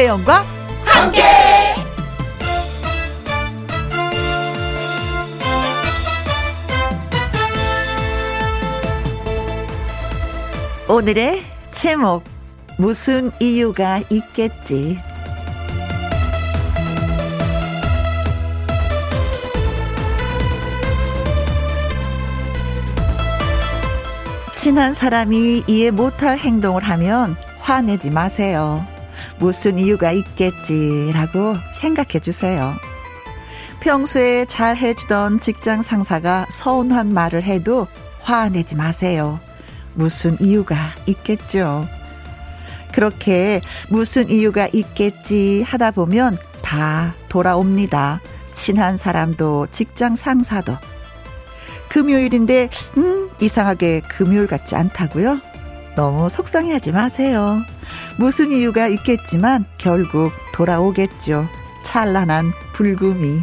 김혜영과 함께. 오늘의 제목 무슨 이유가 있겠지. 친한 사람이 이해 못할 행동을 하면 화내지 마세요. 무슨 이유가 있겠지라고 생각해 주세요. 평소에 잘 해주던 직장 상사가 서운한 말을 해도 화내지 마세요. 무슨 이유가 있겠죠. 그렇게 무슨 이유가 있겠지 하다 보면 다 돌아옵니다. 친한 사람도 직장 상사도. 금요일인데, 음, 이상하게 금요일 같지 않다고요? 너무 속상해하지 마세요. 무슨 이유가 있겠지만 결국 돌아오겠죠. 찬란한 불금이.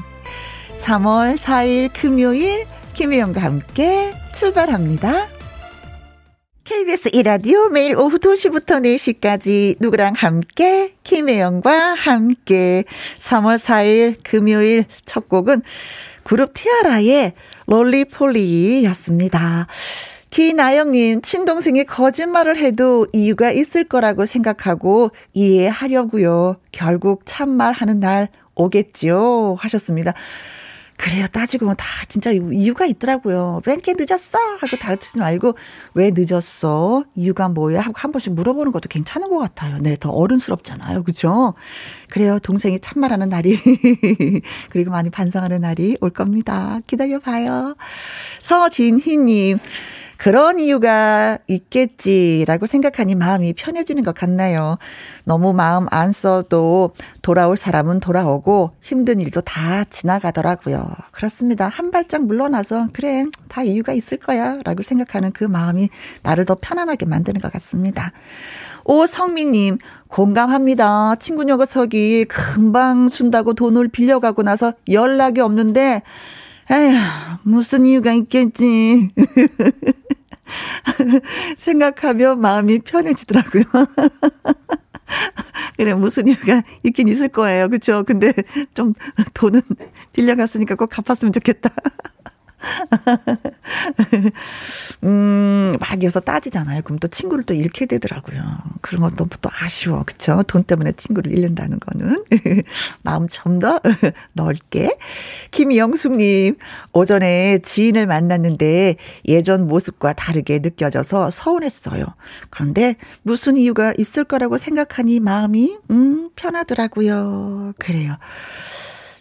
3월 4일 금요일 김혜영과 함께 출발합니다. KBS 이라디오 매일 오후 2시부터 4시까지 누구랑 함께 김혜영과 함께 3월 4일 금요일 첫 곡은 그룹 티아라의 롤리폴리였습니다. 기나영님, 친동생이 거짓말을 해도 이유가 있을 거라고 생각하고 이해하려고요. 결국 참말 하는 날 오겠지요. 하셨습니다. 그래요. 따지고 보면 다 진짜 이유가 있더라고요. 왜 이렇게 늦었어? 하고 다르치지 말고 왜 늦었어? 이유가 뭐야? 하고 한 번씩 물어보는 것도 괜찮은 것 같아요. 네, 더 어른스럽잖아요. 그죠? 그래요. 동생이 참말하는 날이 그리고 많이 반성하는 날이 올 겁니다. 기다려봐요. 서진희님. 그런 이유가 있겠지라고 생각하니 마음이 편해지는 것 같나요? 너무 마음 안 써도 돌아올 사람은 돌아오고 힘든 일도 다 지나가더라고요. 그렇습니다. 한 발짝 물러나서 그래 다 이유가 있을 거야 라고 생각하는 그 마음이 나를 더 편안하게 만드는 것 같습니다. 오성민님, 공감합니다. 친구 녀석이 금방 준다고 돈을 빌려가고 나서 연락이 없는데, 에휴, 무슨 이유가 있겠지. 생각하면 마음이 편해지더라고요. 그래, 무슨 이유가 있긴 있을 거예요. 그쵸? 근데 좀 돈은 빌려갔으니까 꼭 갚았으면 좋겠다. 음, 막 이어서 따지잖아요. 그럼 또 친구를 또 잃게 되더라고요. 그런 것도 또 아쉬워. 그쵸? 돈 때문에 친구를 잃는다는 거는. 마음 좀 더 넓게. 김영숙님, 오전에 지인을 만났는데 예전 모습과 다르게 느껴져서 서운했어요. 그런데 무슨 이유가 있을 거라고 생각하니 마음이, 음, 편하더라고요. 그래요.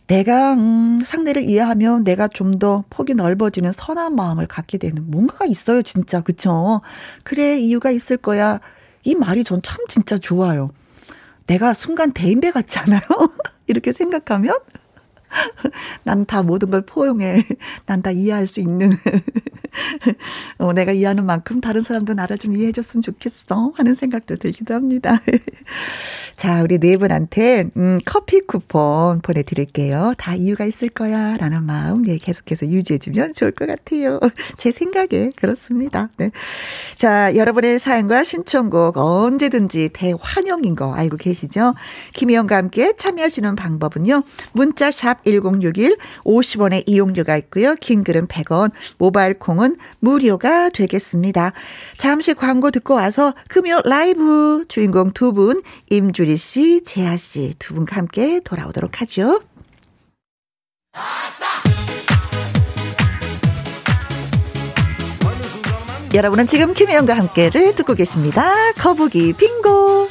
내가 음, 상대를 이해하면 내가 좀 더 폭이 넓어지는 선한 마음을 갖게 되는 뭔가가 있어요, 진짜. 그쵸? 그래, 이유가 있을 거야. 이 말이 전 참 진짜 좋아요. 내가 순간 대인배 같지 않아요? 이렇게 생각하면 난 다 모든 걸 포용해. 난 다 이해할 수 있는. 어, 내가 이해하는 만큼 다른 사람도 나를 좀 이해해 줬으면 좋겠어. 하는 생각도 들기도 합니다. 자, 우리 네 분한테, 음, 커피 쿠폰 보내 드릴게요. 다 이유가 있을 거야. 라는 마음, 예, 계속해서 유지해 주면 좋을 것 같아요. 제 생각에 그렇습니다. 네. 자, 여러분의 사연과 신청곡 언제든지 대환영인 거 알고 계시죠? 김희영과 함께 참여하시는 방법은요. 문자 샵 1061 50원의 이용료가 있고요. 긴 글은 100원, 모바일 콩은 무료가 되겠습니다. 잠시 광고 듣고 와서 금요 라이브 주인공 두 분, 임주리 씨, 재하 씨 두 분과 함께 돌아오도록 하죠. 여러분은 지금 김혜영과 함께를 듣고 계십니다. 거북이 빙고.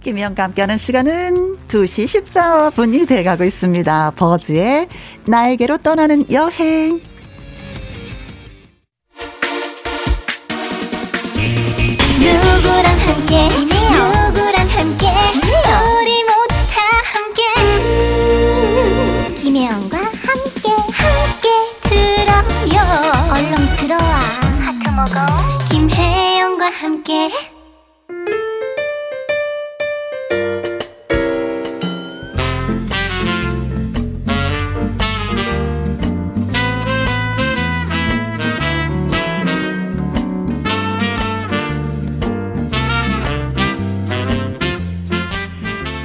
김희영과 함께하는 시간은 2시 14분이 돼가고 있습니다. 버즈의 나에게로 떠나는 여행. 누구랑 함께? 누구랑 함께? 우리 모두 다 함께. 음, 김혜영과 함께. 함께 들어요. 얼렁 들어와. 하트 먹어. 김혜영과 함께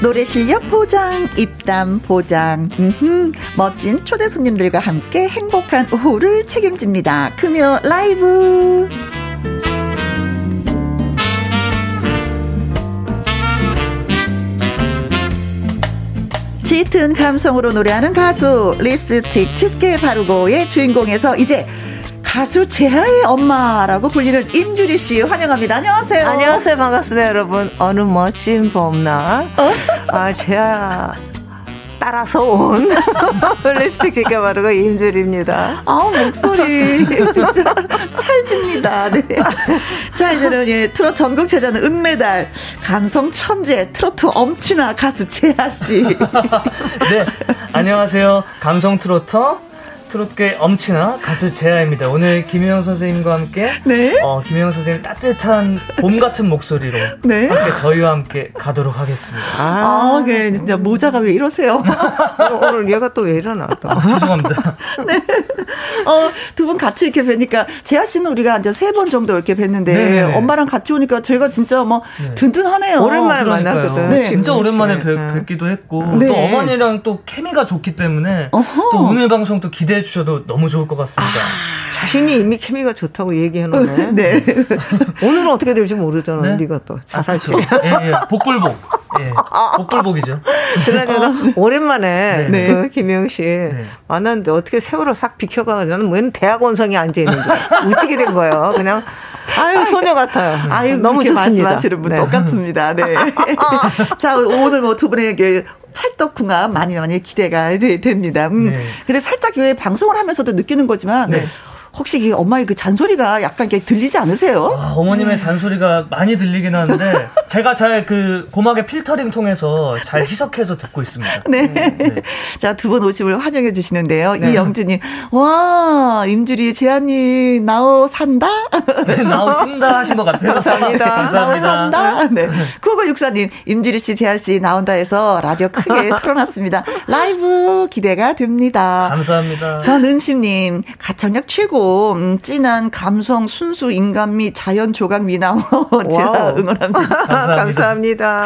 노래 실력 보장, 입담 보장. 음흠, 멋진 초대 손님들과 함께 행복한 오후를 책임집니다. 금요 라이브. 짙은 감성으로 노래하는 가수 립스틱 짙게 바르고의 주인공에서 이제 가수 재하의 엄마라고 불리는 임주리 씨 환영합니다. 안녕하세요. 안녕하세요. 반갑습니다, 여러분. 어느 멋진 봄날. 어? 아, 재하 따라서 온 립스틱 지켜 바르고 임주리입니다. 아 목소리 진짜 찰집니다. 네. 자 이제는 예, 트롯 전국체전 은메달 감성 천재 트로트 엄친아 가수 재하 씨. 네 안녕하세요 감성 트로터 트롯계 엄친아 가수 재하입니다. 오늘 김혜영 선생님과 함께 네? 어, 김혜영 선생님 따뜻한 봄 같은 목소리로 네? 함께 저희와 함께 가도록 하겠습니다. 아, 아 네, 진짜 모자가 왜 이러세요? 오늘 얘가 또 왜 이러나 또. 아, 죄송합니다. 네. 어, 두 분 같이 이렇게 뵈니까 재하 씨는 우리가 이제 세 번 정도 이렇게 뵀는데 네. 엄마랑 같이 오니까 저희가 진짜 뭐 네. 든든하네요. 오랜만에 만났거든. 네. 진짜 오랜만에 뵙, 기도 했고 네. 또 어머니랑 또 케미가 좋기 때문에 어허. 또 오늘 방송 또 기대해 주셔도 너무 좋을 것 같습니다. 아, 자신이 이미 케미가 좋다고 얘기해 놓네. 네. 오늘은 어떻게 될지 모르잖아. 네? 네가 또 잘할지. 아, 그렇죠. 예, 예. 복불복. 예. 복불복이죠. 그러다가 네. 오랜만에 네. 그 김영 씨 네. 만났는데 어떻게 세월호 싹 비켜가지고 나는 웬 대학원성에 앉아 있는지 웃지게 된 거예요. 그냥 아유 소녀 같아요. 아유 너무 좋습니다. 말씀하시는 분 네. 똑같습니다. 네. 자 오늘 뭐 두 분에게 찰떡궁합 많이 많이 기대가 되, 됩니다. 음. 네. 근데 살짝 왜 방송을 하면서도 느끼는 거지만 네. 혹시 이 엄마의 그 잔소리가 약간 이렇게 들리지 않으세요? 아, 어머님의 음. 잔소리가 많이 들리긴 하는데 제가 잘 그 고막의 필터링 통해서 잘 희석해서 듣고 있습니다. 네. 네. 자, 두분 오심을 환영해 주시는데요. 네. 이영주님, 와, 임주리 재한님, 나오 산다? 네, 나오신다 하신 것 같아요. 감사합니다. 감사합니다. 나오 산다? 네. 구구육사님, 임주리 씨, 재한 씨 나온다 해서 라디오 크게 틀어놨습니다. 라이브 기대가 됩니다. 감사합니다. 전은심님, 가창력 최고. 음, 진한 감성, 순수 인간미, 자연 조각 미나오 제가 응원합니다. 감사합니다. 감사합니다.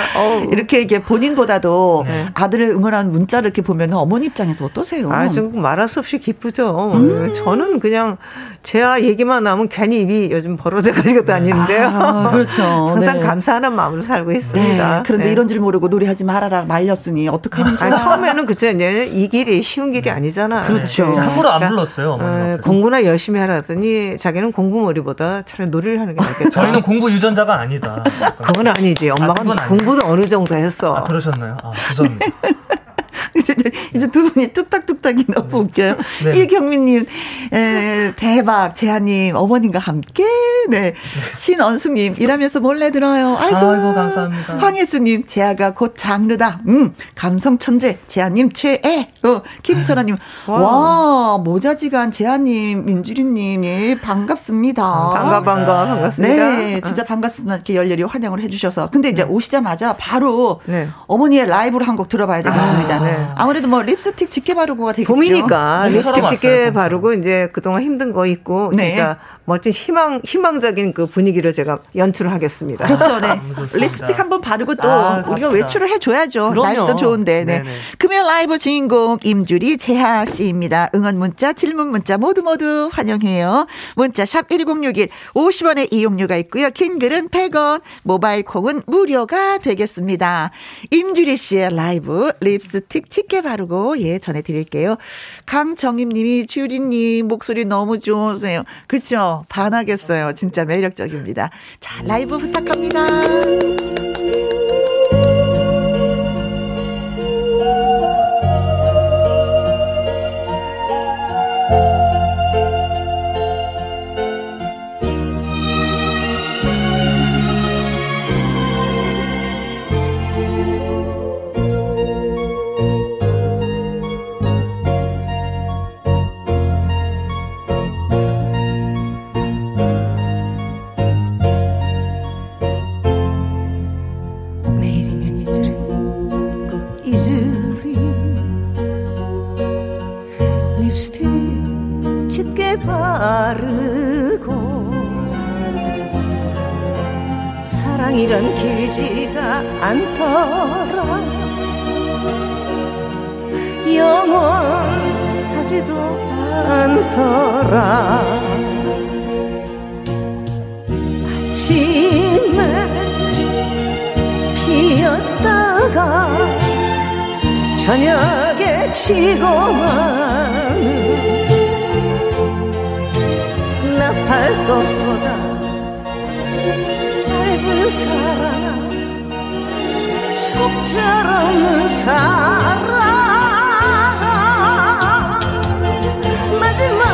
이렇게 이게 본인보다도 네. 아들을 응원하는 문자를 이렇게 보면 어머니 입장에서 어떠세요? 아, 좀 말할 수 없이 기쁘죠. 음. 저는 그냥 제가 얘기만 나오면 괜히 입이 요즘 벌어져가지고 다니는데요. 아, 그렇죠. 항상 네. 감사하는 마음으로 살고 있습니다. 네. 그런데 네. 이런 줄 모르고 노래하지 말아라 말렸으니 어떡하면 좋아. 처음에는 그죠. 이 길이 쉬운 길이 아니잖아요. 그렇죠. 함부로 안 그러니까, 불렀어요. 어, 공부나 열심히 하라더니 자기는 공부머리보다 차라리 노래를 하는 게 낫겠다. 저희는 공부 유전자가 아니다. 그건 아니지. 엄마가 아, 공부도 어느 정도 했어. 아, 그러셨나요? 아, 죄송합니다. 이제, 이제 두 분이 뚝 딱뚝딱이 너무 네. 웃겨요. 네. 일경민님, 에, 대박. 재하님, 어머님과 함께. 네. 신언숙님, 일하면서 몰래 들어요. 아이고. 아이고, 감사합니다. 황혜수님, 재하가 곧 장르다. 음, 감성천재. 재하님, 최애. 어, 김설아님, 와, 모자지간 재하님, 민주리님, 예, 반갑습니다. 반가, 반가, 반갑습니다. 네, 진짜 반갑습니다. 이렇게 열렬히 환영을 해주셔서. 근데 이제 네. 오시자마자 바로 네. 어머니의 라이브를 한 곡 들어봐야 되겠습니다. 아, 네. 아무래도 뭐 립스틱 짙게 바르고가 되겠죠. 봄이니까 립스틱 짙게 바르고 이제 그동안 힘든 거 있고 네. 진짜 멋진 희망 희망적인 그 분위기를 제가 연출을 하겠습니다. 그렇죠. 네. 립스틱 한번 바르고 또 아, 우리가 외출을 해 줘야죠. 그럼요. 날씨도 좋은데. 네. 네네. 금요 라이브 주인공 임주리 재하 씨입니다. 응원 문자, 질문 문자 모두 모두 환영해요. 문자 샵 #1061 50원의 이용료가 있고요. 긴 글은 100원, 모바일 콩은 무료가 되겠습니다. 임주리 씨의 라이브 립스틱 짙게 바르고 예 전해 드릴게요. 강정임 님이 주리 님 목소리 너무 좋으세요. 그렇죠. 반하겠어요. 진짜 매력적입니다. 자, 라이브 부탁합니다. 길지가 않더라. 영원하지도 않더라. 아침에 피었다가 저녁에 지고만 나팔 것보다 짧은 사랑 속절없는 사랑 마지막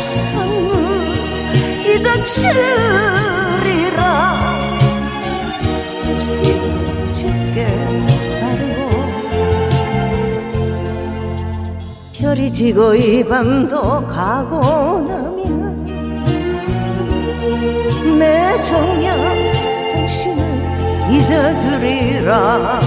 선물 잊어치리라. 립스틱 짙게 바르고 별이 지고 이 밤도 가고 나면 내 정녕 당신을 잊어주리라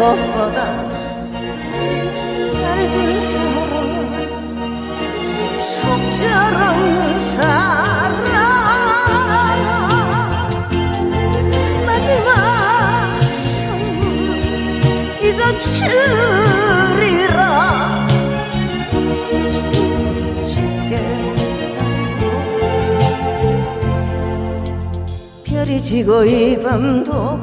것보다 짧은 사랑 속절 없는 사랑. 마지막 선물 잊어주리라. 지고 이 밤도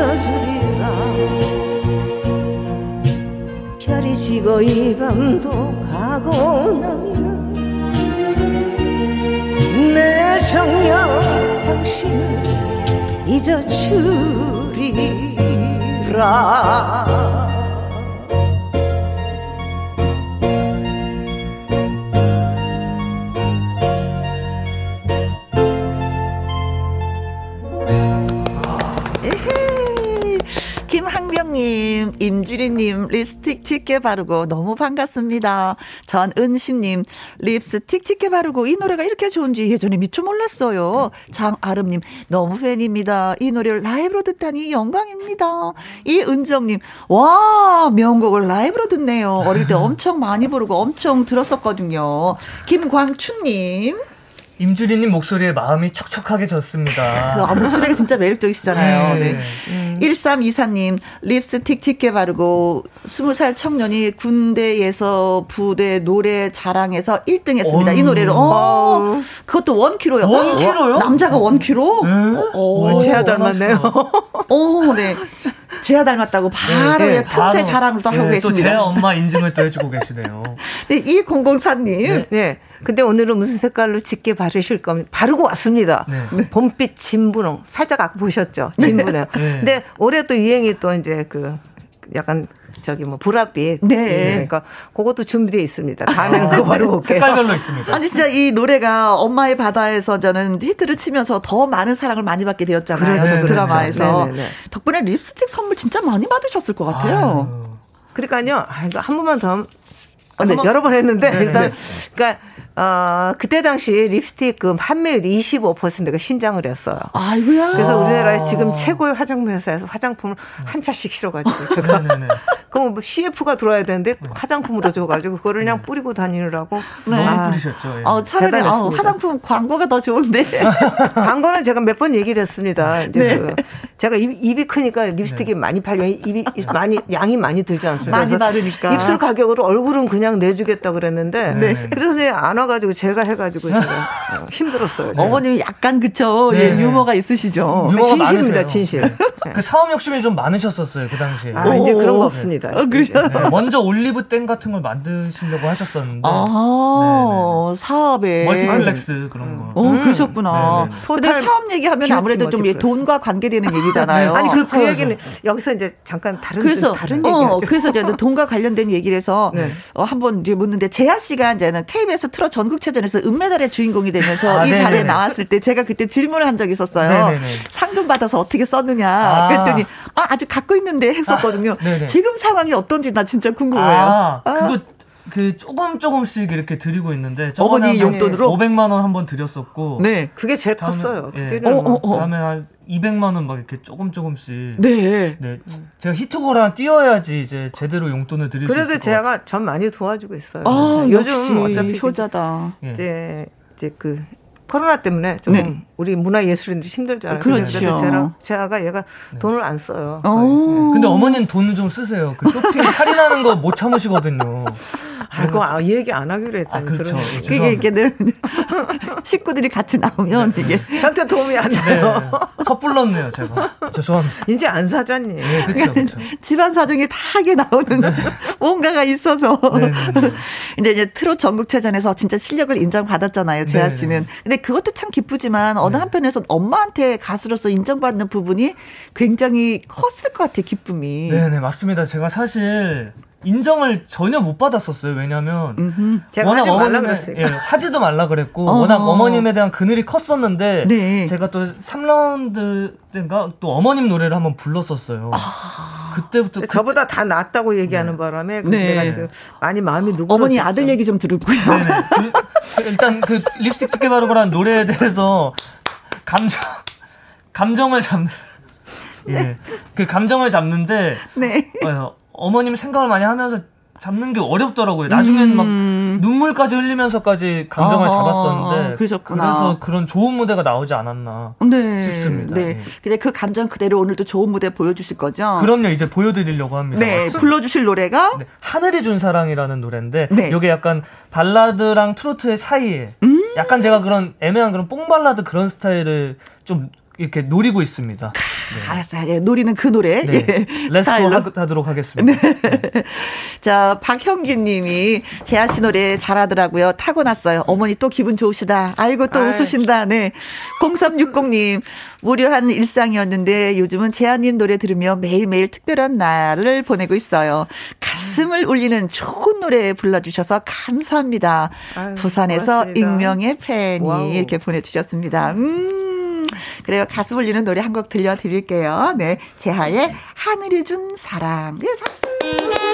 잊어주리라. 별이 지고 이 밤도 가고 나면 내 정녕 당신을 잊어주리라 짙게 바르고 너무 반갑습니다. 전은심님, 립스틱 짙게 바르고 이 노래가 이렇게 좋은지 예전에 미처 몰랐어요. 장아름님, 너무 팬입니다. 이 노래를 라이브로 듣다니 영광입니다. 이은정님, 와, 명곡을 라이브로 듣네요. 어릴 때 엄청 많이 부르고 엄청 들었었거든요. 김광춘님, 임주리님 목소리에 마음이 촉촉하게 졌습니다. 그, 아, 목소리가 진짜 매력적이시잖아요. 네. 네. 음. 1324님, 립스틱 짙게 바르고 20살 청년이 군대에서 부대 노래 자랑에서 1등 했습니다. 이 노래를. 어, 그것도 원키로요. 원키로요? 남자가 원키로? 네? 어, 제아 닮았네요. 어, 네. 제아 닮았다고 바로 네, 네, 틈새 자랑을 또 네, 하고 계십니다. 또제 엄마 인증을 또 해주고 계시네요. 네, 2004님. 네. 네. 근데 오늘은 무슨 색깔로 짙게 바르실 겁니다. 바르고 왔습니다. 네. 봄빛 진분홍. 살짝 아까 보셨죠? 진분홍. 네. 근데 올해 또 유행이 또 이제 그 약간 저기 뭐 보랏빛. 네. 그러니까 그것도 준비되어 있습니다. 다음에는 아, 그거 바르고 올게요. 색깔별로 있습니다. 아니 진짜 이 노래가 엄마의 바다에서 저는 히트를 치면서 더 많은 사랑을 많이 받게 되었잖아요. 그렇죠, 그렇죠. 드라마에서. 네네네. 덕분에 립스틱 선물 진짜 많이 받으셨을 것 같아요. 아유. 그러니까요. 한 번만 더 아, 네, 여러 번 했는데 네네. 일단 그러니까 어, 그때 당시 립스틱 그 판매율이 25%가 신장을 했어요. 아이고야. 그래서 우리나라에 지금 최고의 화장품 회사에서 화장품을 한 차씩 실어가지고 제가 그럼 뭐 CF가 들어와야 되는데 화장품으로 줘가지고 그거를 그냥 뿌리고 다니느라고 네. 아, 뿌리셨죠. 예. 어, 차라리 어, 화장품 광고가 더 좋은데 광고는 제가 몇 번 얘기를 했습니다. 이제 네. 그 제가 입, 입이 크니까 립스틱이 네. 많이 팔려 입이 많이 양이 많이 들지 않습니까? 많이 바르니까 입술 가격으로 얼굴은 그냥 내주겠다 그랬는데 네. 그래서 안와 가지고 제가 해가지고 제가 어, 힘들었어요. 제가. 어머님이 약간 그쵸 네. 예, 유머가 있으시죠. 유머가 진실입니다, 진실. 네. 그 사업 욕심이 좀 많으셨었어요 그 당시에. 아 이제 그런 거 없습니다. 어, 네, 먼저 올리브 땡 같은 걸 만드시려고 하셨었는데. 아 사업에 멀티플렉스 그런 거. 어 그러셨구나. 근데 사업 얘기하면 아무래도 좀 돈과 관계되는 얘기 얘기잖아요. 아니 그, 그 얘기는 여기서 이제 잠깐 다른 그래서 다른 얘기 어, 그래서 이제 돈과 관련된 얘기를 해서 네. 어, 한번 이제 묻는데 재하 씨가 이제는 KBS 트롯 전국체전에서 은메달의 주인공이 되면서 아, 이 네네네. 자리에 나왔을 때 제가 그때 질문을 한 적이 있었어요. 네네네. 상금 받아서 어떻게 썼느냐 아. 그랬더니 아 아직 갖고 있는데 했었거든요. 아, 지금 상황이 어떤지 나 진짜 궁금해요. 아, 아. 그거 그 조금 조금씩 이렇게 드리고 있는데 어머니 용돈으로? 500만 원 한번 드렸었고 네. 그게 제일 다음에, 컸어요. 예, 그때는 어, 어, 어. 다음에 한 200만 원 막 이렇게 조금 조금씩. 네. 네. 제가 히트고랑 뛰어야지 이제 제대로 용돈을 드릴 그래도 제가 전 많이 도와주고 있어요. 아, 요즘 어차피 효자다. 예. 이제 이제 그 코로나 때문에 좀 네. 우리 문화예술인들이 힘들잖아요. 그렇죠. 제가, 제가 얘가 네. 돈을 안 써요. 네. 근데 어머니는 돈을 좀 쓰세요. 그 쇼핑 할인하는 거 못 참으시거든요. 아, 그거 아, 얘기 안 하기로 했잖아요. 아, 그렇죠. 그게 이게는 식구들이 같이 나오면 네. 이게 저한테 도움이 안 돼요. 네. 섣불렀네요, 제가. 죄송합니다. 이제 안 사줬니? 네, 그렇죠. 그렇죠. 집안 사정이 다 하게 나오는 네. 뭔가가 있어서. 네, 이제 이제 트롯 전국체전에서 진짜 실력을 인정받았잖아요, 재하 씨는. 근데 그것도 참 기쁘지만 어느 네. 한편에서 엄마한테 가수로서 인정받는 부분이 굉장히 컸을 것 같아요, 기쁨이. 네, 네, 맞습니다. 제가 사실 인정을 전혀 못 받았었어요. 왜냐하면 제가 워낙 하지 말라 그랬어요. 예, 하지도 말라 그랬고 어 워낙 어머님에 대한 그늘이 컸었는데 네. 제가 또 3라운드 때인가 또 어머님 노래를 한번 불렀었어요. 아. 그때부터 저보다 그... 다 낫다고 얘기하는 네. 바람에 네. 내가 지금 많이 마음이 누구 어머니 아들 얘기 좀 들었고요. 그, 그, 일단 그 립스틱 짙게 바르고라는 노래에 대해서 감정 감정을 잡는 예. 네. 그 감정을 잡는데 네. 어, 어머님 생각을 많이 하면서 잡는 게 어렵더라고요. 나중엔 음. 막 눈물까지 흘리면서까지 감정을 아, 잡았었는데 그러셨구나. 그래서 그런 좋은 무대가 나오지 않았나 네, 싶습니다. 네. 네. 근데 그 감정 그대로 오늘도 좋은 무대 보여주실 거죠? 그럼요. 이제 보여드리려고 합니다. 네. 불러주실 노래가 네. 하늘이 준 사랑이라는 노래인데 네. 이게 약간 발라드랑 트로트의 사이에 음~ 약간 제가 그런 애매한 그런 뽕 발라드 그런 스타일을 좀 이렇게 노리고 있습니다. 네. 알았어요. 예, 노리는 그 노래. 네. 예. 레스코 하도록 하겠습니다. 네. 네. 자, 박형기 님이 재한 씨 노래 잘하더라고요. 타고났어요. 어머니 또 기분 좋으시다. 아이고 또 아유. 웃으신다. 네. 0360 님, 무료한 일상이었는데 요즘은 재한님 노래 들으며 매일매일 특별한 날을 보내고 있어요. 가슴을 울리는 좋은 노래 불러주셔서 감사합니다. 아유, 부산에서 고맙습니다. 익명의 팬이 와우. 이렇게 보내주셨습니다. 음. 그래요. 가슴 울리는 노래 한 곡 들려드릴게요. 네. 재하의 하늘이 준 사랑. 네, 박수!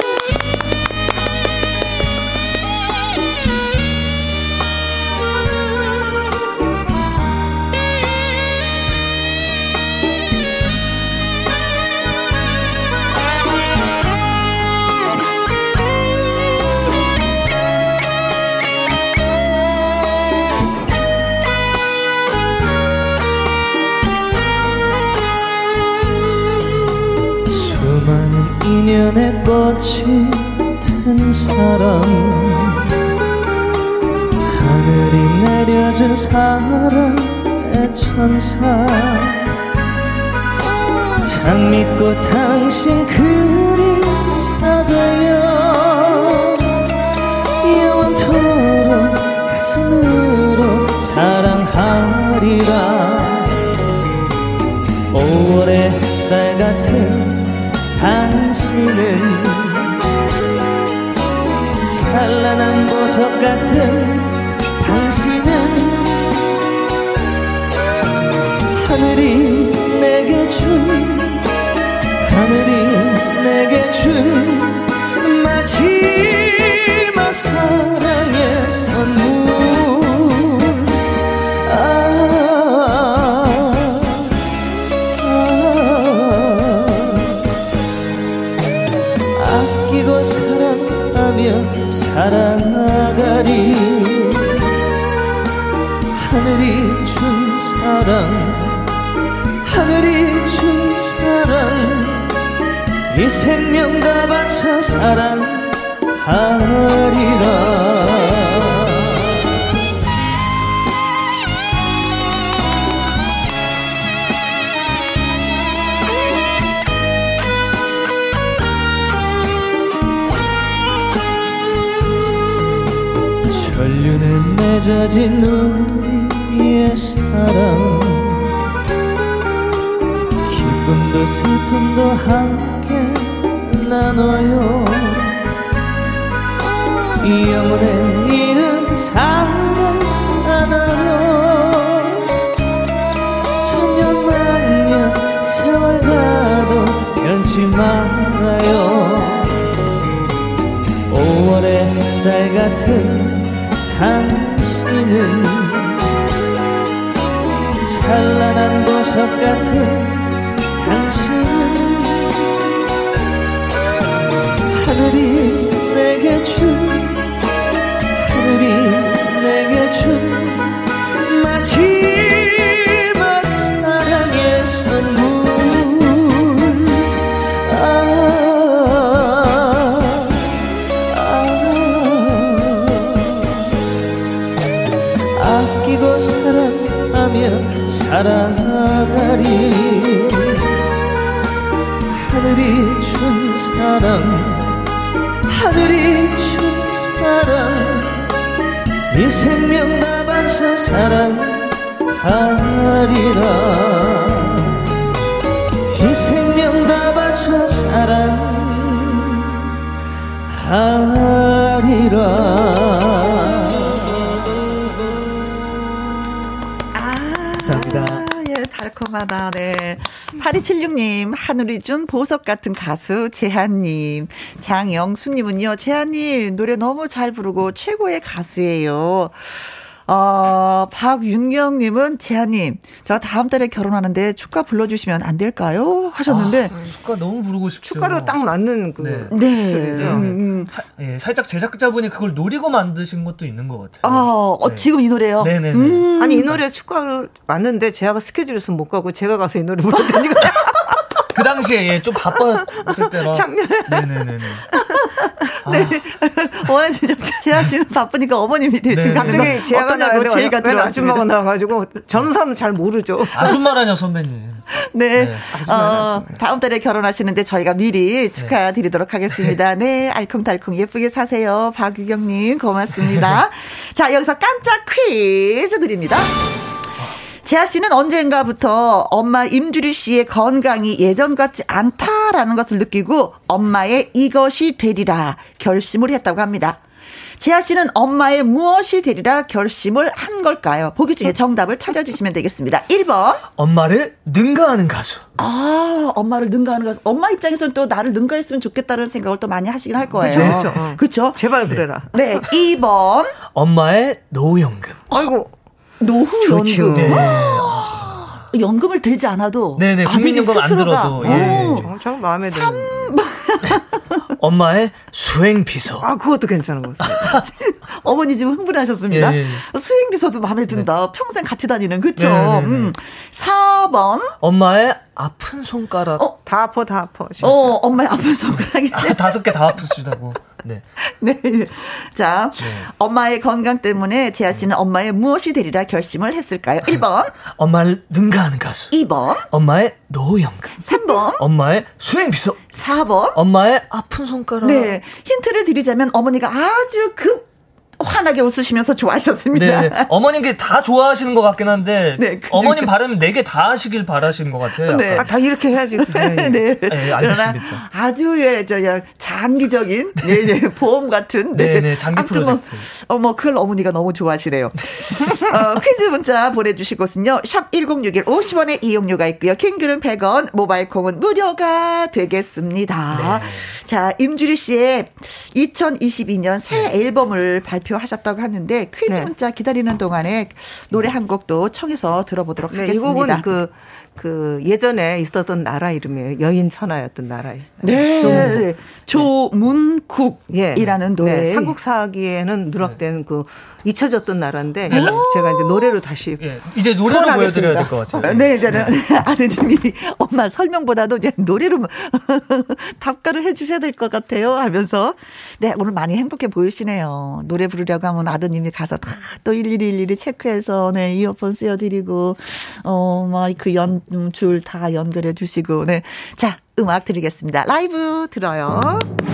인연의 꽃이 든 사람. 하늘이 내려준 사랑의 천사. 장미꽃 당신 그림자 되어 영원토록 가슴으로 사랑하리라 당신은 찬란한 보석 같은 당신은 하늘이 내게 준 하늘이 내게 준 마지막 사랑 살아가리. 하늘이 준 사랑 하늘이 준 사랑. 이 생명 다 바쳐 사랑하 맺어진 우리의 사랑. 기쁨도 슬픔도 함께 나눠요. 이 영혼의 이름 사랑 하나요. 천년 만년 세월 가도 변치 말아요. 5월의 햇살 같은 당 신은 찬란한 보석 같은 당신은 하늘이 내게 준 하늘이 살아가리. 하늘이 준 사랑 하늘이 준 사랑. 이 생명 다 바쳐 사랑하리라. 이 생명 다 바쳐 사랑하리라 달콤하다. 네. 8276님, 하늘이 준 보석 같은 가수 재한님. 장영수님은요, 재한님, 노래 너무 잘 부르고 최고의 가수예요. 어, 박윤경님은 재하님, 저 다음 달에 결혼하는데 축가 불러주시면 안 될까요? 하셨는데. 아, 축가 너무 부르고 싶죠. 축가로 딱 맞는 그. 네. 네. 음, 음. 사, 예, 살짝 제작자분이 그걸 노리고 만드신 것도 있는 것 같아요. 아, 어, 네. 지금 이 노래요? 네 네 네. 음. 아니, 이 노래 축가로 맞는데 제가 스케줄에서 못 가고 제가 가서 이 노래 불렀다니까. 그 당시에 예, 좀 바빴을 때라. 작년에. 네네네네. 네. 워낙 진짜 재하 씨는 바쁘니까 어머님이 되신 거 갑자기 재하가 나가고 제가 들어 아줌마가 나와가지고 저는 사람은 잘 모르죠. 아줌마라뇨 선배님. 네. 네. 어, 다음 달에 결혼하시는데 저희가 미리 축하드리도록 하겠습니다. 네. 알콩달콩 예쁘게 사세요. 박유경님 고맙습니다. 자 여기서 깜짝 퀴즈 드립니다. 재하 씨는 언젠가부터 엄마 임주리 씨의 건강이 예전 같지 않다라는 것을 느끼고 엄마의 이것이 되리라 결심을 했다고 합니다. 재하 씨는 엄마의 무엇이 되리라 결심을 한 걸까요? 보기 중에 정답을 찾아주시면 되겠습니다. 1번. 엄마를 능가하는 가수. 아, 엄마를 능가하는 가수. 엄마 입장에서는 또 나를 능가했으면 좋겠다는 생각을 또 많이 하시긴 할 거예요. 그렇죠. 그렇죠. 제발 그래라. 네. 2번. 엄마의 노후연금. 아이고. 노후연금. 네. 연금을 들지 않아도 네네 국민연금 안 들어도 예. 정 마음에 드는 3... 엄마의 수행 비서 아 그것도 괜찮은 것 같아요 어머니 지금 흥분하셨습니다 예, 예. 수행 비서도 마음에 든다 네. 평생 같이 다니는 그쵸 음. 4번 엄마의 아픈 손가락 어, 다 아파 다 아파 어 엄마의 아픈 손가락이 아, 다섯 개 다 아프시다고 네. 네. 자, 네. 엄마의 건강 때문에 재하 씨는 엄마의 무엇이 되리라 결심을 했을까요? 1번. 엄마를 능가하는 가수. 2번. 엄마의 노후연금. 3번. 엄마의 수행비서. 4번. 엄마의 아픈 손가락. 네. 힌트를 드리자면 어머니가 아주 급 환하게 웃으시면서 좋아하셨습니다. 네, 네. 어머님께 다 좋아하시는 것 같긴 한데 네, 그 어머님 바라면 네개 다 하시길 바라시는 것 같아요. 네. 아, 다 이렇게 해야지. 네. 네. 네, 알겠습니다. 아주 예, 저 장기적인 예, 예, 보험 같은 네, 네, 네 장기 뭐, 프로젝트. 뭐, 어, 뭐 그걸 어머니가 너무 좋아하시네요. 어, 퀴즈 문자 보내 주실 곳은요. 샵 1061 50원의 이용료가 있고요. 킹글은 100원, 모바일 콩은 무료가 되겠습니다. 네. 자, 임주리 씨의 2022년 새 앨범을 발표 하셨다고 하는데 퀴즈 네. 문자 기다리는 동안에 노래 한 곡도 청해서 들어보도록 네, 하겠습니다. 이 곡은 그, 그 예전에 있었던 나라 이름이에요. 여인 천하였던 나라에. 네. 네. 조문국이라는 예. 노래. 네. 삼국사기에는 누락된 그 잊혀졌던 나라인데 네. 제가 이제 노래로 다시 예. 이제 노래로 보여드려야 될 것 같아요. 네, 이제는 네. 아드님이 엄마 설명보다도 이제 노래로 답가를 해주셔야 될 것 같아요 하면서 네 오늘 많이 행복해 보이시네요. 노래 부르려고 하면 아드님이 가서 다 또 일일이 일일이 체크해서 네 이어폰 쓰여드리고 어 마이크 연줄 다 연결해 주시고 네 자 음악 드리겠습니다. 라이브 들어요. 삼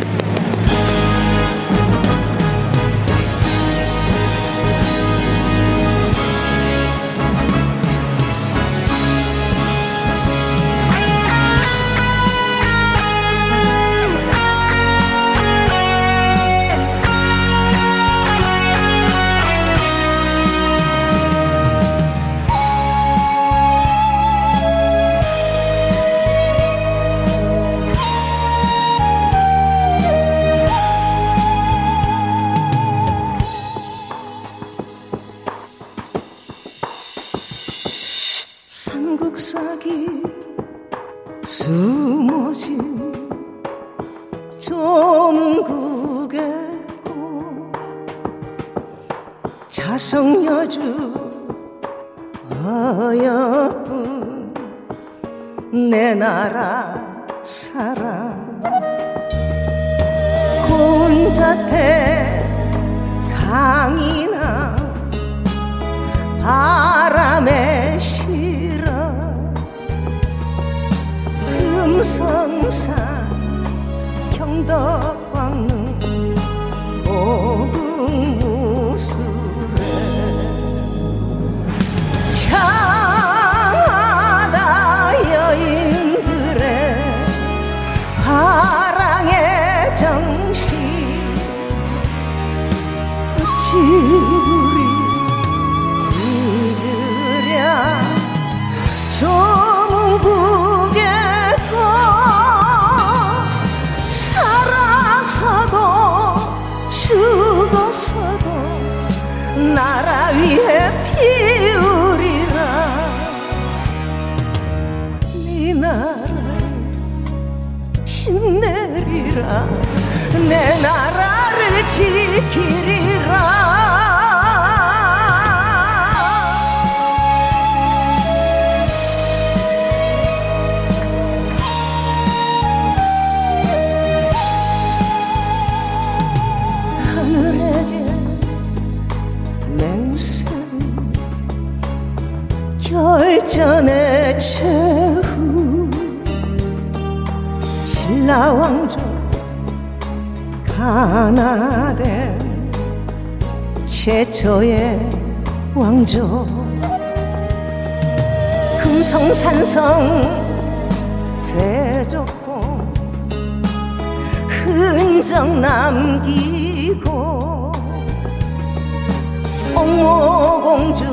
공주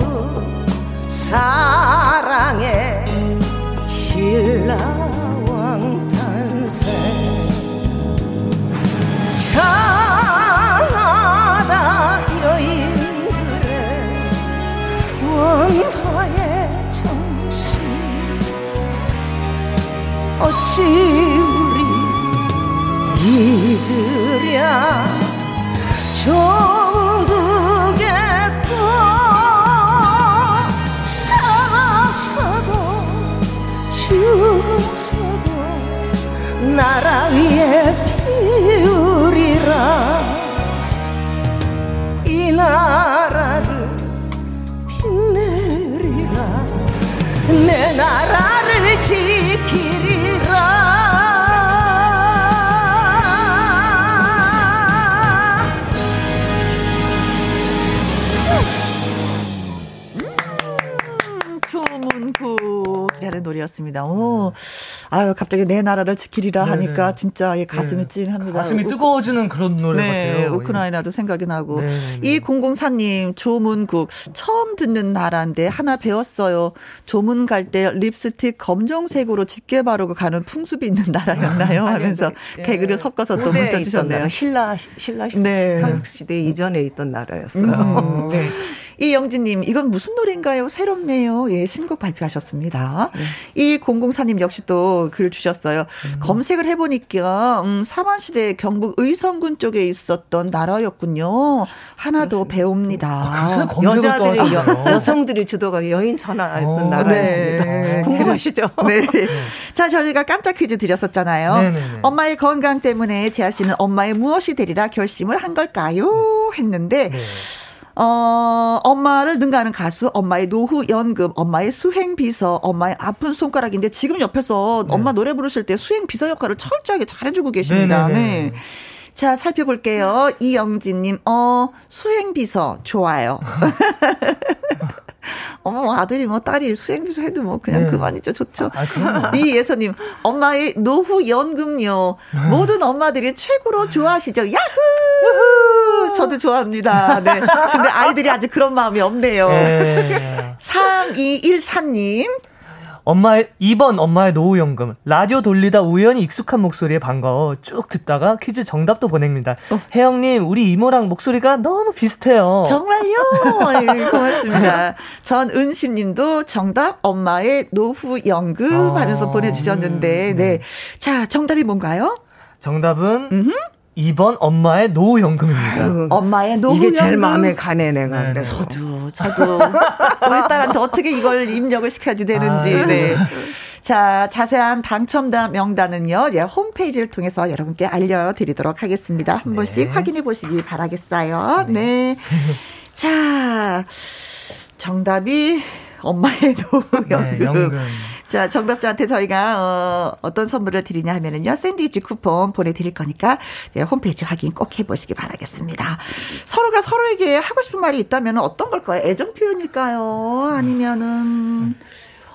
사랑의 신라왕 탄생. 창하다 여인들의 원화의 정신. 어찌 우리 잊으랴? 종국 나라 위에 피우리라. 이 나라를 빛내리라. 내 나라를 지키리라. 노래였습니다. 오, 아유 갑자기 내 나라를 지키리라 네네. 하니까 진짜 예, 가슴이 네. 찐합니다. 가슴이 우- 뜨거워지는 그런 노래 네, 같아요. 우크라이나도 생각이 나고. 네, 네. 이 공공사님, 조문국. 처음 듣는 나라인데 하나 배웠어요. 조문 갈 때 립스틱 검정색으로 짙게 바르고 가는 풍습이 있는 나라였나요? 하면서 네. 개그를 섞어서 또 문자 주셨네요. 신라 신라 네. 삼국시대 이전에 있던 나라였어요. 음, 네. 이영진님, 이건 무슨 노래인가요? 새롭네요. 예, 신곡 발표하셨습니다. 이 공공사님 역시 또 글 주셨어요. 검색을 해보니까, 음, 사만시대 경북 의성군 쪽에 있었던 나라였군요. 하나 더 배웁니다. 또 여자들이. 여, 여성들이 주도가 여인 천하였던 어, 나라였습니다. 네. 궁금하시죠? 네. 자, 저희가 깜짝 퀴즈 드렸었잖아요. 네네네. 엄마의 건강 때문에 재하 씨는 엄마의 무엇이 되리라 결심을 한 걸까요? 했는데, 네. 어, 엄마를 능가하는 가수, 엄마의 노후 연금, 엄마의 수행 비서, 엄마의 아픈 손가락인데 지금 옆에서 네. 엄마 노래 부르실 때 수행 비서 역할을 철저하게 잘해주고 계십니다. 네네네. 네. 자, 살펴볼게요. 이영진님, 어, 수행 비서, 좋아요. 어머, 아들이 뭐 딸이 수행 비서 해도 뭐 그냥 네. 그만이죠. 좋죠. 아, 그럼요. 이예서님, 엄마의 노후 연금요. 모든 엄마들이 최고로 좋아하시죠. 야후! 저도 좋아합니다. 네. 근데 아이들이 아직 그런 마음이 없네요. 네. 3214님. 엄마의 2번 엄마의 노후연금 라디오 돌리다 우연히 익숙한 목소리에 반가워 쭉 듣다가 퀴즈 정답도 보냅니다. 어. 혜영님 우리 이모랑 목소리가 너무 비슷해요. 정말요? 예, 고맙습니다. 전 은심님도 정답 엄마의 노후연금 아. 하면서 보내주셨는데 음, 네. 네. 자 정답이 뭔가요? 정답은 음흠. 2번 엄마의 노후연금입니다. 아유, 엄마의 노후연금. 이게 제일 마음에 가네, 내가. 네, 네. 저도, 저도. 우리 딸한테 어떻게 이걸 입력을 시켜야지 되는지. 아, 네. 자, 자세한 당첨자 명단은요, 예, 홈페이지를 통해서 여러분께 알려드리도록 하겠습니다. 한 네. 번씩 확인해 보시기 바라겠어요. 네. 네. 자, 정답이 엄마의 노후연금. 네, 자, 정답자한테 저희가 어, 어떤 선물을 드리냐 하면은요. 샌드위치 쿠폰 보내 드릴 거니까 네, 홈페이지 확인 꼭 해 보시기 바라겠습니다. 서로가 서로에게 하고 싶은 말이 있다면 어떤 걸까요? 애정 표현일까요? 아니면은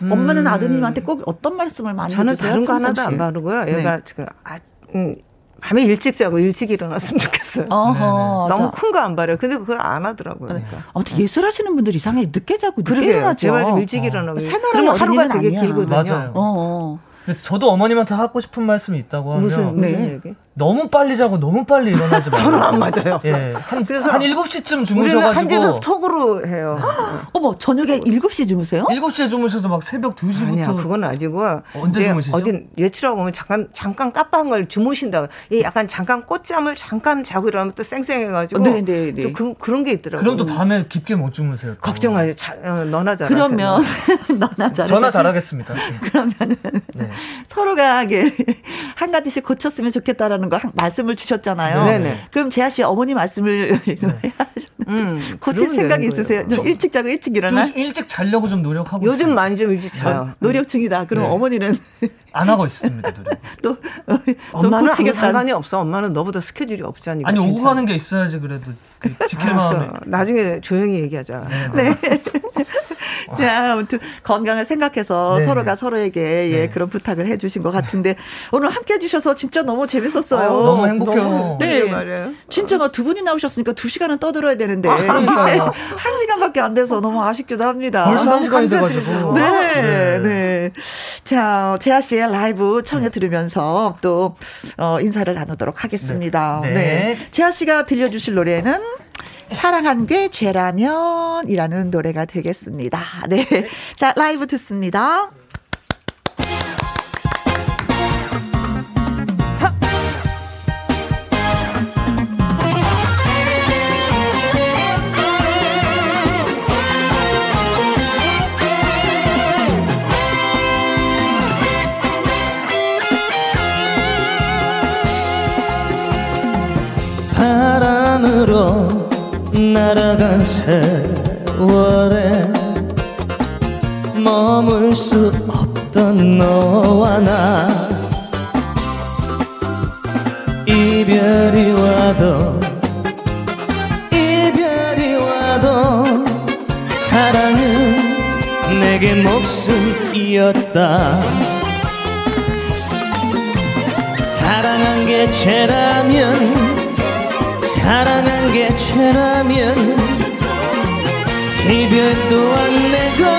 음. 엄마는 아드님한테 꼭 어떤 말씀을 많이 저는 해주세요? 다른 거 하나도 안 바르고요. 얘가 네. 지금 아, 음, 밤에 일찍 자고 일찍 일어났으면 좋겠어요. 어허, 너무 큰 거 안 바래요. 근데 그걸 안 하더라고요. 그러니까. 아무튼 예술하시는 분들 이상하게 늦게 자고 늦게 그러게요. 일어나죠. 제발 좀 일찍 어. 일어나고. 그러면 하루가 되게 아니야. 길거든요. 맞아요. 어, 어. 저도 어머님한테 하고 싶은 말씀이 있다고 하면 무슨, 무슨 네. 얘기? 너무 빨리 자고 너무 빨리 일어나지 말고. 저는 안 맞아요. 예. 한, 그래서 한 7시쯤 주무셔가지고. 한지는 톡으로 해요. 어머, 저녁에 7시 주무세요? 7시에 주무셔서 막 새벽 2시부터. 아니야, 그건 아니고. 언제 주무시죠? 어디 외출하고 오면 잠깐, 잠깐 까빠한 걸 주무신다. 이 약간 잠깐 꽃잠을 잠깐 자고 일어나면 또 쌩쌩해가지고. 네네네. 네, 네. 또 그, 그런 게 있더라고요. 그럼 또 밤에 깊게 못 주무세요. 걱정하지. 자, 어, 너나 잘하 그러면, 너나 잘 전화 잘하겠습니다. 그러면은. 네. 서로가 한 가지씩 고쳤으면 좋겠다라는 거 말씀을 주셨잖아요. 네네. 그럼 재하 씨 어머니 말씀을 네. 음, 고칠 생각이 있으세요? 좀 일찍 자고 일찍 일어나? 일찍 자려고 좀 노력하고 요즘 있어요. 많이 좀 일찍 자요. 어, 노력 중이다. 그럼 네. 어머니는 안 하고 있습니다. 노력. 또 엄마는 아무 상관이 없어. 엄마는 너보다 스케줄이 없잖니. 아니 오고 가는 게 있어야지 그래도 그 지킬 마음에. 나중에 조용히 얘기하자. 네. 네. 자, 아무튼 건강을 생각해서 네. 서로가 서로에게 예, 네. 그런 부탁을 해주신 것 같은데 오늘 함께 해주셔서 진짜 너무 재밌었어요. 어, 너무 행복해요. 너무, 네, 말이에요. 진짜 두 분이 나오셨으니까 두 시간은 떠들어야 되는데 아, 한 시간밖에 안 돼서 너무 아쉽기도 합니다. 벌써 한 시간이 돼가지고. 네, 네, 네. 자, 재하 씨의 라이브 청해 들으면서 또 어, 인사를 나누도록 하겠습니다. 네. 네. 재하 씨가 들려주실 노래는 사랑한 게 죄라면 이라는 노래가 되겠습니다. 네. 자, 라이브 듣습니다. 날아간 세월에 머물 수 없던 너와 나. 이별이 와도 이별이 와도 사랑은 내게 목숨이었다. 사랑한 게 죄라면 사랑한 게 죄라면 이별 또한 내것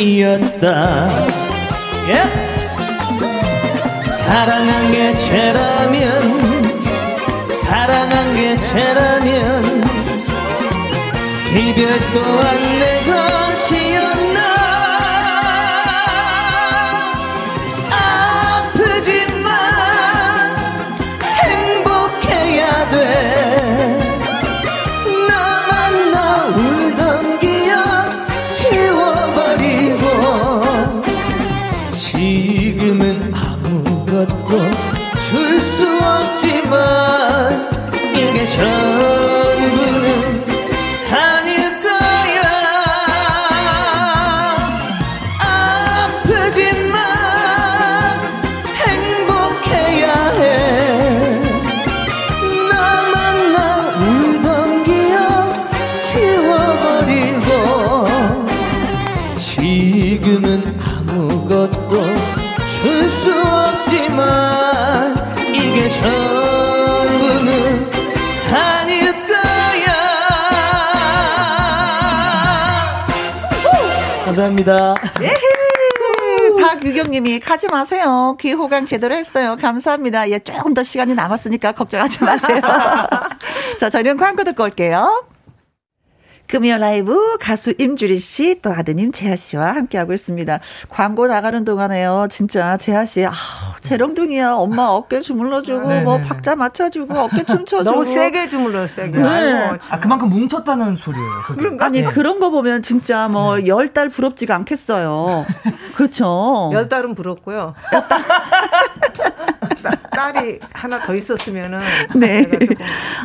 이었다 yeah. 사랑한 게 죄라면 사랑한 게 죄라면 이별 또한 내 것이었 감사합니다 박유경님이 가지 마세요. 귀 호강 제대로 했어요. 감사합니다. 예, 조금 더 시간이 남았으니까 걱정하지 마세요. 자, 저희는 광고 듣고 올게요. 금요 라이브 가수 임주리 씨 또 아드님 재하 씨와 함께하고 있습니다. 광고 나가는 동안에요. 진짜 재하 씨, 아, 재롱둥이야. 엄마 어깨 주물러주고 네네네. 뭐 박자 맞춰주고 어깨 춤춰주고. 너무 세게 주물러 세게. 네. 아이고, 참. 아 그만큼 뭉쳤다는 소리예요. 그게. 아니 네. 그런 거 보면 진짜 뭐열달 부럽지가 않겠어요. 그렇죠. 열 달은 부럽고요. 따- 딸이 하나 더 있었으면은 네.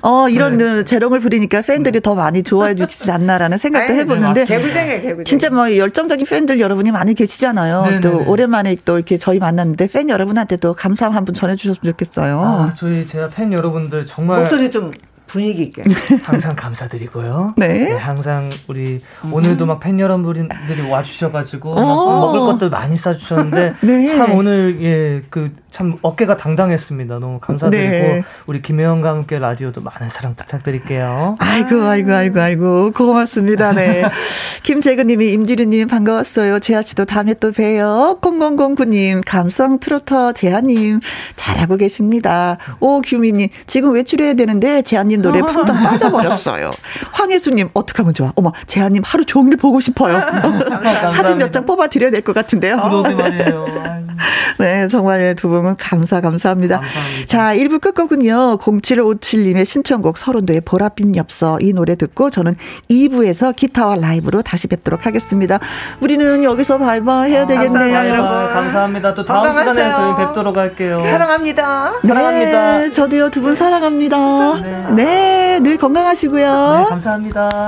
어 이런 그 재롱을 부리니까 팬들이 더 많이 좋아해 주시지 않나라는 생각도 아이, 해보는데 개구쟁이 개구쟁이. 진짜 뭐 열정적인 팬들 여러분이 많이 계시잖아요. 네네네. 또 오랜만에 또 이렇게 저희 만났는데 팬 여러분한테도 감사 한분 전해주셨으면 좋겠어요. 아, 저희 제가 팬 여러분들 정말 목소리 좀 분위기 있게. 항상 감사드리고요. 네. 항상 우리 오늘도 막 팬 여러분들이 와주셔가지고 막 어. 먹을 것도 많이 싸주셨는데 네. 참 오늘 예그 참 어깨가 당당했습니다. 너무 감사드리고 네. 우리 김혜영과 함께 라디오도 많은 사랑 부탁드릴게요. 아이고, 아이고, 아이고, 아이고, 고맙습니다. 네. 김재근님이 임지르님 반가웠어요. 재하 씨도 다음에 또 봬요. 0009님, 감성 트로터 재하님, 잘하고 계십니다. 오규민님, 지금 외출해야 되는데 재하님 노래 풍덩 빠져버렸어요. 황혜수님, 어떡하면 좋아. 어머, 재하님 하루 종일 보고 싶어요. 사진 몇 장 뽑아드려야 될 것 같은데요. 그러게 말이에요. 네, 정말 두분 감사, 감사합니다. 감사합니다. 자, 1부 끝곡은요, 0757님의 신청곡 서른도의 보랏빛 엽서 이 노래 듣고 저는 2부에서 기타와 라이브로 다시 뵙도록 하겠습니다. 우리는 여기서 바이바이 해야 되겠네요, 감사합니다, 여러분. 감사합니다. 또 다음 건강하세요. 시간에 저희 뵙도록 할게요. 사랑합니다. 사랑합니다. 네, 저도요, 두 분 사랑합니다. 네, 늘 건강하시고요. 네, 감사합니다.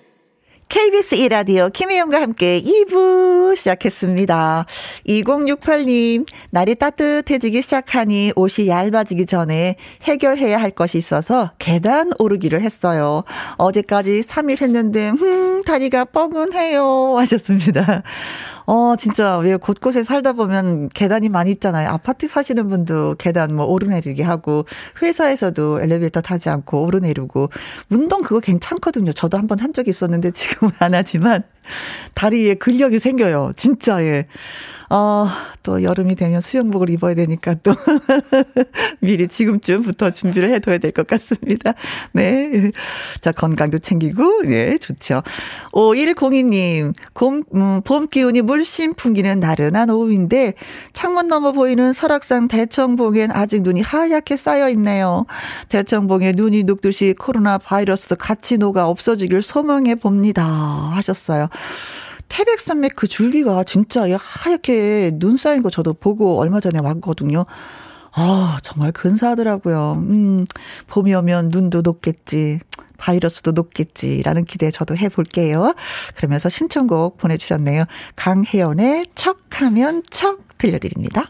KBS 1라디오 김혜영과 함께 2부 시작했습니다. 2068님, 날이 따뜻해지기 시작하니 옷이 얇아지기 전에 해결해야 할 것이 있어서 계단 오르기를 했어요. 어제까지 3일 했는데, 음, 다리가 뻐근해요. 하셨습니다. 어, 진짜, 왜 곳곳에 살다 보면 계단이 많이 있잖아요. 아파트 사시는 분도 계단 뭐 오르내리기 하고, 회사에서도 엘리베이터 타지 않고 오르내리고, 운동 그거 괜찮거든요. 저도 한 번 한 적이 있었는데 지금은 안 하지만, 다리에 근력이 생겨요. 진짜, 예. 어, 또 여름이 되면 수영복을 입어야 되니까 또 미리 지금쯤부터 준비를 해둬야 될 것 같습니다. 네. 자, 건강도 챙기고, 예, 좋죠. 5102님, 곰, 음, 봄 기운이 물씬 풍기는 나른한 오후인데, 창문 너머 보이는 설악산 대청봉엔 아직 눈이 하얗게 쌓여 있네요. 대청봉에 눈이 녹듯이 코로나 바이러스도 같이 녹아 없어지길 소망해 봅니다. 하셨어요. 태백산맥 그 줄기가 진짜 하얗게 눈 쌓인 거 저도 보고 얼마 전에 왔거든요. 아, 정말 근사하더라고요. 음, 봄이 오면 눈도 녹겠지. 바이러스도 높겠지라는 기대 저도 해볼게요. 그러면서 신청곡 보내주셨네요. 강혜연의 척하면 척 들려드립니다.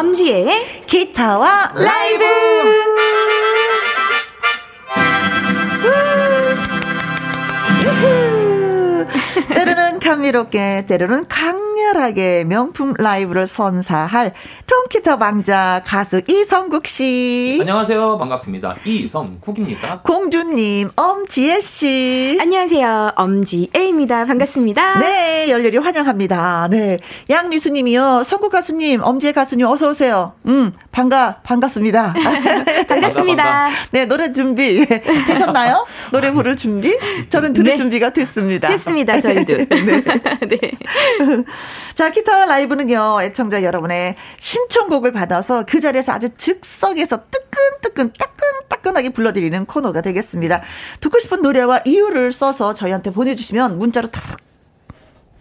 엄지의 기타와 라이브. 때로는 감미롭게, 때로는 강렬하게 명품 라이브를 선사할 통기타 왕자 가수 이성국 씨. 안녕하세요. 반갑습니다. 이성국입니다. 공주님, 엄지혜 씨. 안녕하세요. 엄지혜입니다. 반갑습니다. 네, 열렬히 환영합니다. 네. 양미수 님이요. 성국 가수님, 엄지혜 가수님, 어서오세요. 음, 반가, 반갑습니다. 반갑습니다. 반가. 네, 노래 준비 되셨나요? 노래 부를 준비? 저는 들을 네. 준비가 됐습니다. 됐습니다. 저희도. 네. 네. 자, 기타 라이브는요, 애청자 여러분의 신 청곡을 받아서 그 자리에서 아주 즉석에서 뜨끈뜨끈, 따끈따끈하게 불러드리는 코너가 되겠습니다. 듣고 싶은 노래와 이유를 써서 저희한테 보내주시면 문자로 탁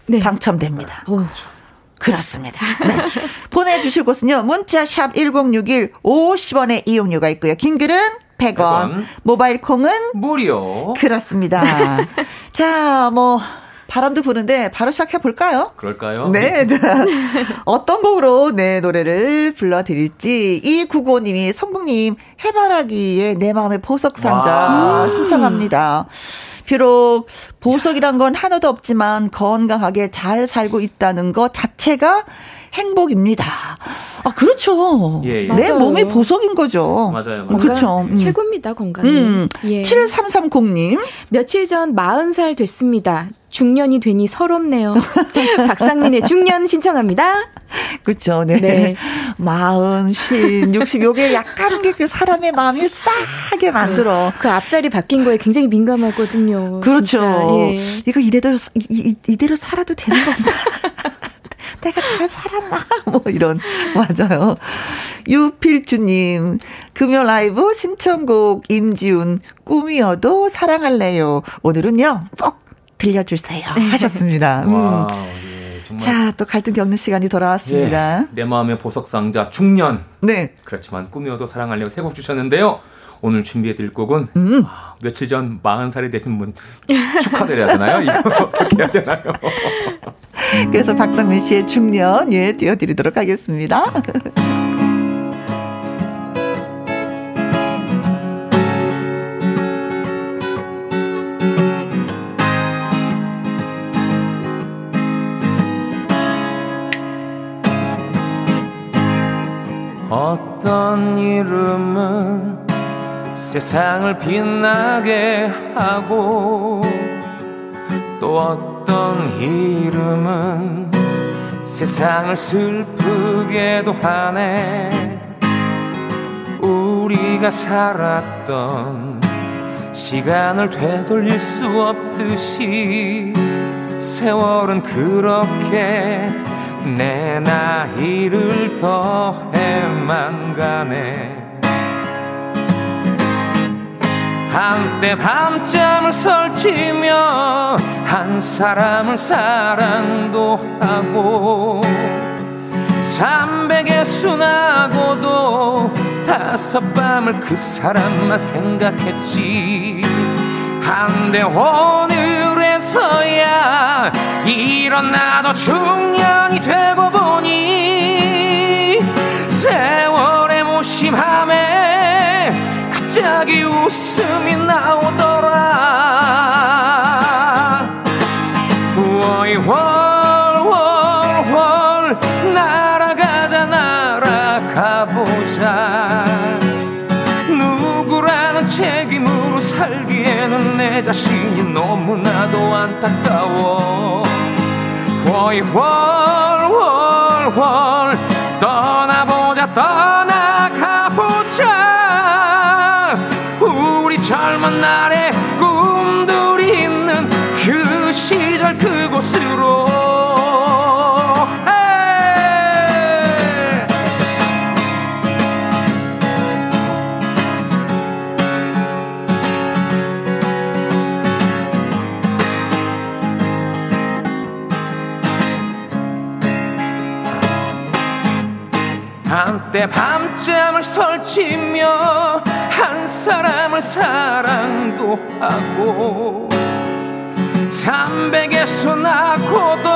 네. 당첨됩니다. 오. 그렇습니다. 네. 보내주실 곳은요. 문자 샵 1061 50원의 이용료가 있고요. 긴 글은 100원, 100원. 모바일 콩은 무료. 그렇습니다. 자, 뭐 바람도 부는데 바로 시작해 볼까요? 그럴까요? 네. 어떤 곡으로 네 노래를 불러드릴지 이구고님이 성국님 해바라기의 내 마음의 보석 상자 신청합니다. 비록 보석이란 건 하나도 없지만 건강하게 잘 살고 있다는 것 자체가 행복입니다. 아, 그렇죠. 예, 예. 내 몸이 보석인 거죠. 맞아요. 맞아요. 그렇죠. 음. 최고입니다, 건강이. 음. 예. 7330님. 며칠 전 40살 됐습니다. 중년이 되니 서럽네요. 박상민의 중년 신청합니다. 그렇죠. 네. 네. 마흔, 쉰, 육십 요게 약간 게 그 사람의 마음을 싸하게 만들어. 그 앞자리 바뀐 거에 굉장히 민감하거든요. 그렇죠. 예. 이거 이대로 이, 이대로 살아도 되는 건가? 내가 잘 살았나? 뭐 이런 맞아요. 유필주님 금요 라이브 신청곡 임지훈 꿈이어도 사랑할래요. 오늘은요 꼭 들려주세요 하셨습니다. 음. 와, 예, 자, 또 갈등 겪는 시간이 돌아왔습니다. 예, 내 마음의 보석 상자 중년. 네. 그렇지만 꿈이어도 사랑하려고 세곡 주셨는데요. 오늘 준비해드릴 곡은 음. 아, 며칠 전 40살이 되신 분 축하드려야 되나요? 이거 어떻게 해야 되나요? 그래서 박상민 씨의 중년 예 띄워드리도록 하겠습니다. 어떤 이름은 세상을 빛나게 하고 또 어떤 이름은 세상을 슬프게도 하네. 우리가 살았던 시간을 되돌릴 수 없듯이 세월은 그렇게 내 나이를 더해만 가네 한때 밤잠을 설치며 한 사람을 사랑도 하고 삼백에 순하고도 다섯 밤을 그 사람만 생각했지. 한데 오늘에서야 일어나도 중년이 되고 보니 세월의 무심함에 갑자기 웃음이 나오더라. 월월월월 날아가자 날아가보자. 누구라는 책임으로 살기에는 내 자신이 너무나도 안타까워. 월월월월 떠나 젊은 날의 꿈들이 있는 그 시절 그곳으로. 한때 밤잠을 설치며 한 사람을 사랑도 하고 삼백에서 낳고도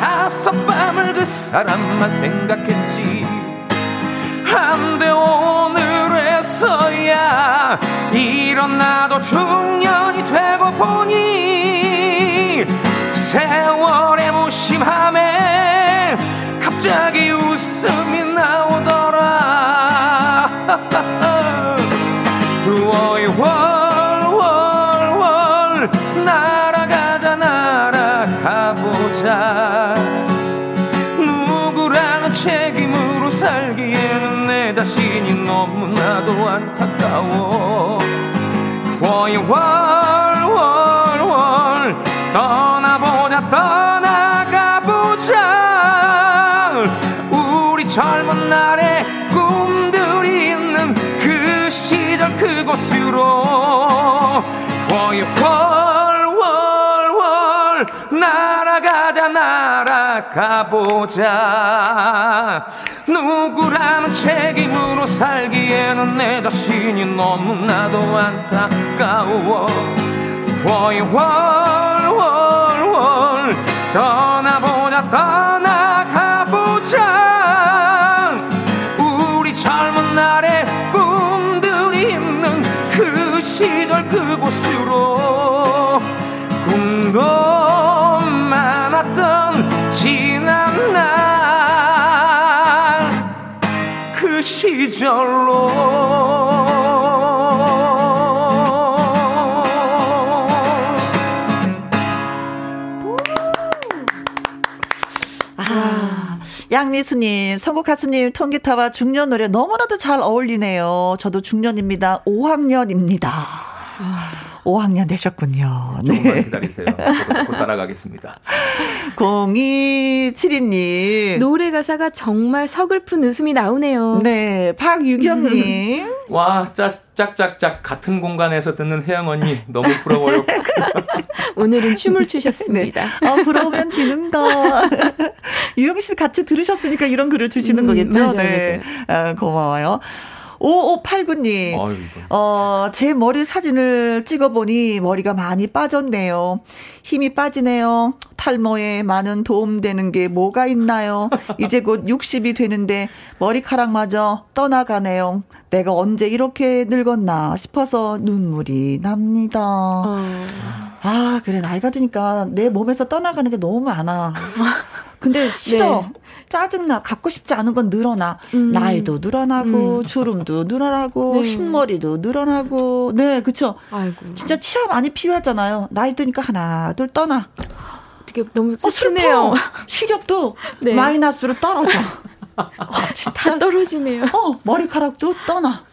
다섯 밤을 그 사람만 생각했지. 한데 오늘에서야 일어나도 중년이 되고 보니 세월의 무심함에 갑자기 웃음이 나오더라 월월월월 날아가자 날아가보자. 누구라는 책임으로 살기에는 내 자신이 너무나도 안타까워. 월월월 날아가보자. 누구라는 책임으로 살기에는 내 자신이 너무나도 안타까워. 월월월월. 떠나보자 떠나가보자. 우리 젊은 날의 꿈들이 있는 그 시절 그곳으로. 꿈도 많았던 날 그 시절로 양미수님, 선곡 가수님, 통기타와 중년 노래 너무나도 잘 어울리네요. 저도 중년입니다. 5학년입니다. 아. 5학년 되셨군요. 네. 조금만 기다리세요. 곧 따라가겠습니다. 0272님. 노래 가사가 정말 서글픈 웃음이 나오네요. 네. 박유경님. 와, 짝, 짝짝짝 같은 공간에서 듣는 혜영 언니 너무 부러워요. 오늘은 춤을 추셨습니다. 네. 아, 부러우면 지는다. 유경 씨 같이 들으셨으니까 이런 글을 주시는 음, 거겠죠? 맞아요, 네. 맞아요. 아, 고마워요. 5589님, 어, 제 머리 사진을 찍어보니 머리가 많이 빠졌네요. 힘이 빠지네요. 탈모에 많은 도움되는 게 뭐가 있나요? 이제 곧 60이 되는데 머리카락마저 떠나가네요. 내가 언제 이렇게 늙었나 싶어서 눈물이 납니다. 어. 아, 그래. 나이가 드니까 내 몸에서 떠나가는 게 너무 많아. 근데 싫어. 네. 짜증나. 갖고 싶지 않은 건 늘어나. 음. 나이도 늘어나고, 음. 주름도 늘어나고, 네. 흰머리도 늘어나고. 네, 그쵸. 아이고. 진짜 치아 많이 필요하잖아요. 나이 드니까 하나, 둘 떠나. 어떻게 너무 슬프네요. 어, 시력도 네. 마이너스로 떨어져. 어, 진짜 다 떨어지네요. 어, 머리카락도 떠나.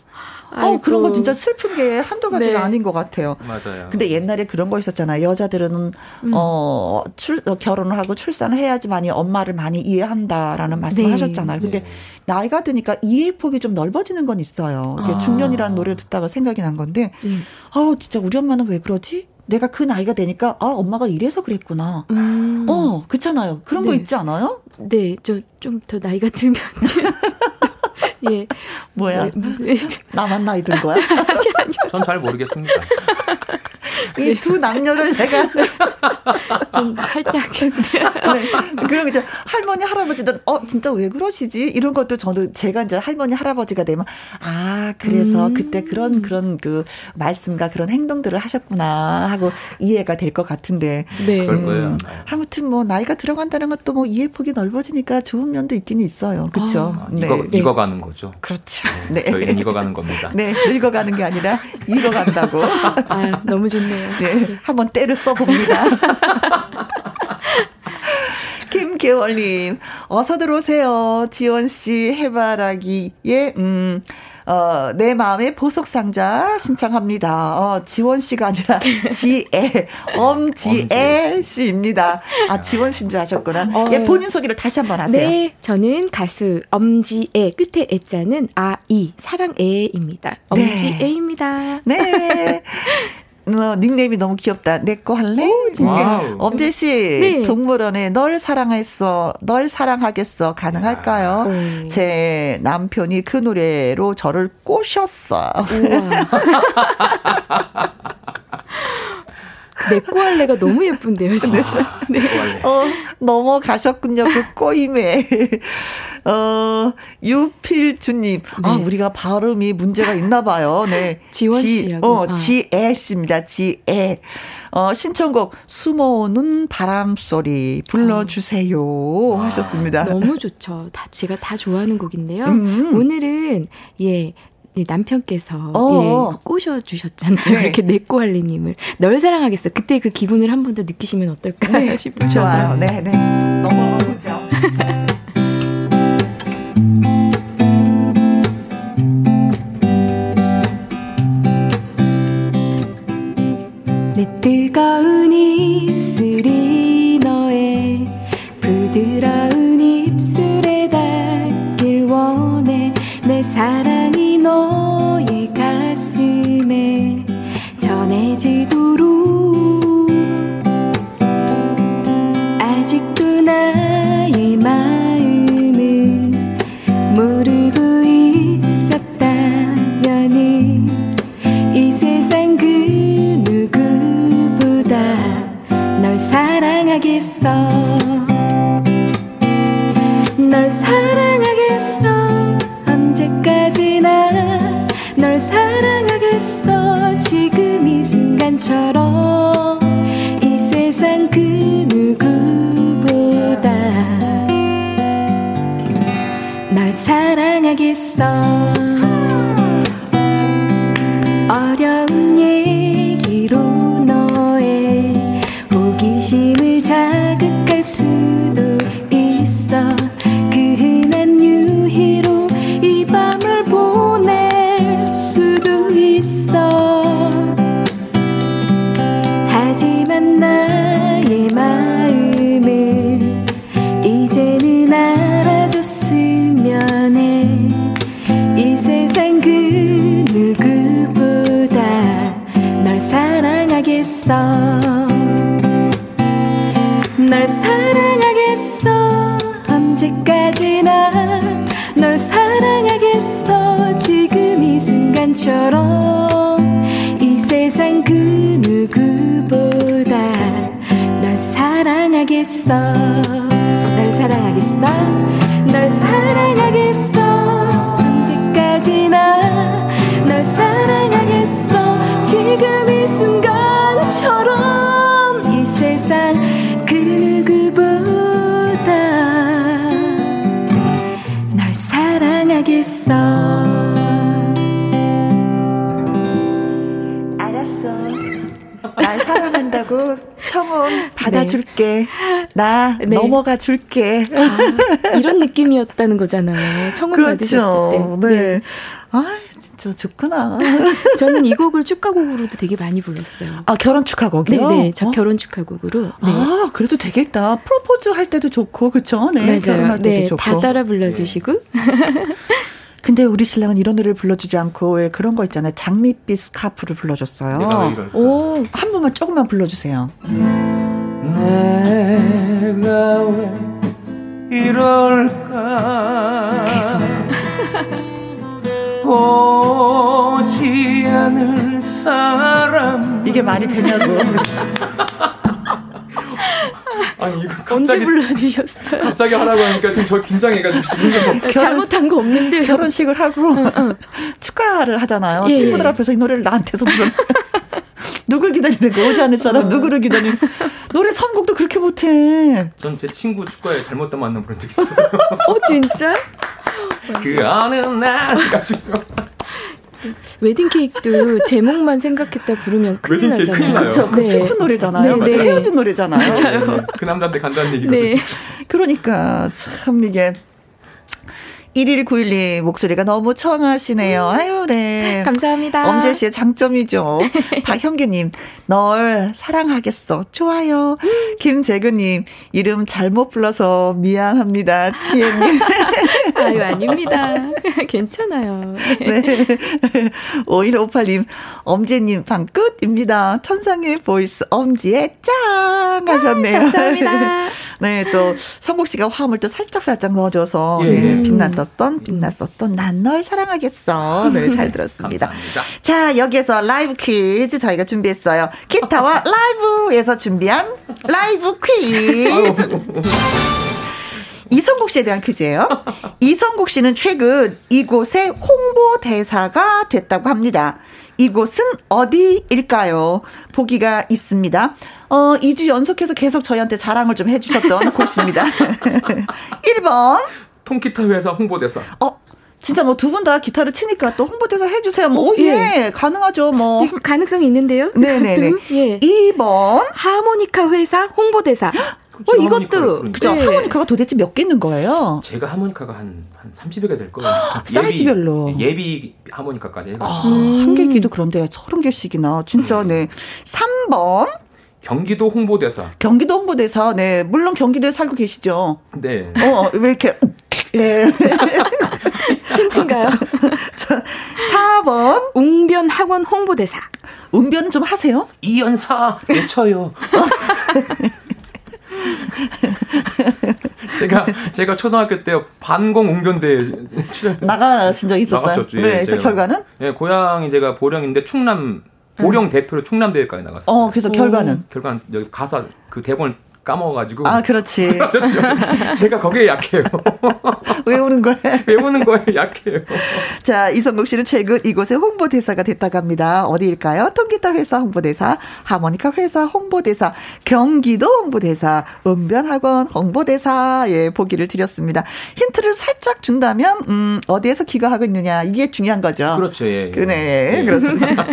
어, 그런 거 진짜 슬픈 게 한두 가지가 네. 아닌 것 같아요. 맞아요. 근데 옛날에 그런 거 있었잖아요. 여자들은 음. 어, 출, 어, 결혼을 하고 출산을 해야지만이 엄마를 많이 이해한다라는 말씀을 네. 하셨잖아요. 근데 네. 나이가 드니까 이해 폭이 좀 넓어지는 건 있어요. 아. 중년이라는 노래를 듣다가 생각이 난 건데, 음. 아우 진짜 우리 엄마는 왜 그러지? 내가 그 나이가 되니까 아 엄마가 이래서 그랬구나. 음. 어 그렇잖아요. 그런 네. 거 있지 않아요? 네, 저 좀 더 나이가 들면 예. 뭐야? 네, 무슨 나만 나이 든 거야? 전 잘 모르겠습니다. 이두 네. 남녀를 내가 좀 살짝 네. 그럼 이제 할머니 할아버지들 어 진짜 왜 그러시지 이런 것도 저도 제가 이제 할머니 할아버지가 되면 아 그래서 음. 그때 그런 그런 그 말씀과 그런 행동들을 하셨구나 하고 이해가 될 것 같은데 네. 그럴 거예요. 음, 아무튼 뭐 나이가 들어간다는 것도 뭐 이해 폭이 넓어지니까 좋은 면도 있긴 있어요. 그렇죠. 아, 네. 익어, 익어가는 거죠. 그렇죠. 네. 저희는 익어가는 겁니다. 네, 늙어가는 게 아니라 익어간다고. 아, 너무 좋네요. 네, 한번 때를 써봅니다. 김계월님, 어서 들어오세요. 지원씨 해바라기에, 음, 어, 내 마음의 보석상자 신청합니다. 어, 지원 씨가 아니라 지애, 엄지애 씨입니다. 아, 지원 씨인 줄 아셨구나. 어, 예, 본인 소개를 다시 한번 하세요. 네, 저는 가수 엄지애, 끝에 애자는 아 이, 사랑애입니다. 엄지애입니다. 네. 네. 어, 닉네임이 너무 귀엽다. 내 거 할래? 오, 진짜. 엄재 씨, 네. 동물원에 널 사랑했어, 널 사랑하겠어 가능할까요? 오. 제 남편이 그 노래로 저를 꼬셨어. 내꼬 할래가 너무 예쁜데요, 진짜. 네. 어, 넘어가셨군요, 그 꼬임에. 어, 유필주님. 아, 네. 아, 우리가 발음이 문제가 있나 봐요. 네. 지원 씨라고. 어, 아. 지애 씨입니다. 지애. 어, 신청곡 숨어오는 바람 소리 불러주세요 아, 하셨습니다. 너무 좋죠. 다 제가 다 좋아하는 곡인데요. 음. 오늘은 예 남편께서 어. 예, 꼬셔주셨잖아요. 네. 이렇게 내꼬할리님을 널 사랑하겠어. 그때 그 기분을 한 번 더 느끼시면 어떨까 네. 싶으셔서. 좋아요. 네, 네. 넘어가보죠. 내 뜨거운 입술이 너의 부드러운 사랑이 너의 가슴에 전해지도록 넘어가 줄게 아, 이런 느낌이었다는 거잖아요 청혼 그렇죠. 받으셨을 때 네. 네. 아 맞아. 좋구나. 저는 이 곡을 축하곡으로도 되게 많이 불렀어요. 아, 결혼 축하곡이요? 네, 네. 저 어? 결혼 축하곡으로. 네. 아, 그래도 되겠다. 프로포즈 할 때도 좋고, 그쵸? 네. 맞아요. 결혼할 때도 네, 좋고. 다 따라 불러주시고. 네. 근데 우리 신랑은 이런 노래를 불러주지 않고 왜 그런 거 있잖아요. 장밋빛 스카프를 불러줬어요. 오, 한 번만 조금만 불러주세요. 내가 왜 이럴까? 계속. 오지 않을 사람 이게 말이 되냐고. 아니 이거 갑자기, 언제 불러주셨어요? 갑자기 하라고 하니까 지금 저 긴장해가지고 결혼, 잘못한 거 없는데 결혼식을 하고 축하를 하잖아요. 예. 친구들 앞에서 이 노래를 나한테서 부르. 누굴 기다리는 거 오지 않을 사람 누구를 기다리는 노래 선곡도 그렇게 못해. 전 제 친구 축가에 잘못된 만남 부른 적 있어요. 어 진짜? 그 어느 날 가지고. 웨딩 케이크도 제목만 생각했다 부르면 큰일 나잖아요. 그렇죠. 그 네. 슬픈 노래잖아요. 네, 네. 헤어진 노래잖아요. 맞아요. 네. 그 남자한테 간다는 얘기거든요. 네. 그러니까 참 이게 1191님 목소리가 너무 청하시네요. 음. 아유, 네. 감사합니다. 엄재 씨의 장점이죠. 박형규님, 널 사랑하겠어. 좋아요. 김재근님, 이름 잘못 불러서 미안합니다. 지혜님. 아유, 아닙니다. 괜찮아요. 네. 5158님, 엄재님 방 끝입니다. 천상의 보이스 엄지의 짱! 하셨네요. 아, 감사합니다. 네, 또 성국 씨가 화음을 또 살짝살짝 넣어줘서 예. 네, 빛났 었던, 빛났었던 난 널 사랑하겠어. 노래 잘 들었습니다. 감사합니다. 자, 여기에서 라이브 퀴즈 저희가 준비했어요. 기타와 라이브에서 준비한 라이브 퀴즈. 이성국 씨에 대한 퀴즈예요. 이성국 씨는 최근 이곳의 홍보 대사가 됐다고 합니다. 이곳은 어디일까요? 보기가 있습니다. 어, 2주 연속해서 계속 저희한테 자랑을 좀 해주셨던 곳입니다. 1번. 통기타 회사 홍보대사. 어, 진짜 뭐 두 분 다 기타를 치니까 또 홍보대사 해주세요. 뭐, 오, 예. 예. 가능하죠, 뭐. 가능성이 있는데요? 네네네. 예. 2번. 하모니카 회사 홍보대사. 어, 이것도. 그죠. 네. 하모니카가 도대체 몇 개 있는 거예요? 제가 하모니카가 한, 한 30여 개 될 거예요. 사이즈별로. 예비, 하모니카까지 해가지고. 아, 한 개기도 그런데 30개씩이나. 진짜, 네. 3번. 경기도 홍보대사. 경기도 홍보대사. 네. 물론 경기도에 살고 계시죠. 네. 어, 왜 이렇게. 네. 힌트인가요? 4번. 웅변 학원 홍보대사. 웅변은 좀 하세요? 이연사 외쳐요. 제가 제가 초등학교 때 반공 웅변대 출연 나가신 적 있었어요. 나갔죠. 예, 네, 그래서 결과는? 예, 고향이 제가 보령인데 충남 보령 음. 대표로 충남 대회까지 나갔어요. 어, 그래서 결과는? 결과는 여기 가사 그 대본을 까먹어가지고. 아, 그렇지. 제가 거기에 약해요. 외우는 거에? 외우는 거에 약해요. 자, 이성국 씨는 최근 이곳의 홍보대사가 됐다고 합니다. 어디일까요? 통기타 회사 홍보대사, 하모니카 회사 홍보대사, 경기도 홍보대사, 은변학원 홍보대사, 예, 보기를 드렸습니다. 힌트를 살짝 준다면, 음, 어디에서 기가하고 있느냐, 이게 중요한 거죠. 그렇죠, 예. 예. 그네, 예. 그렇습니다.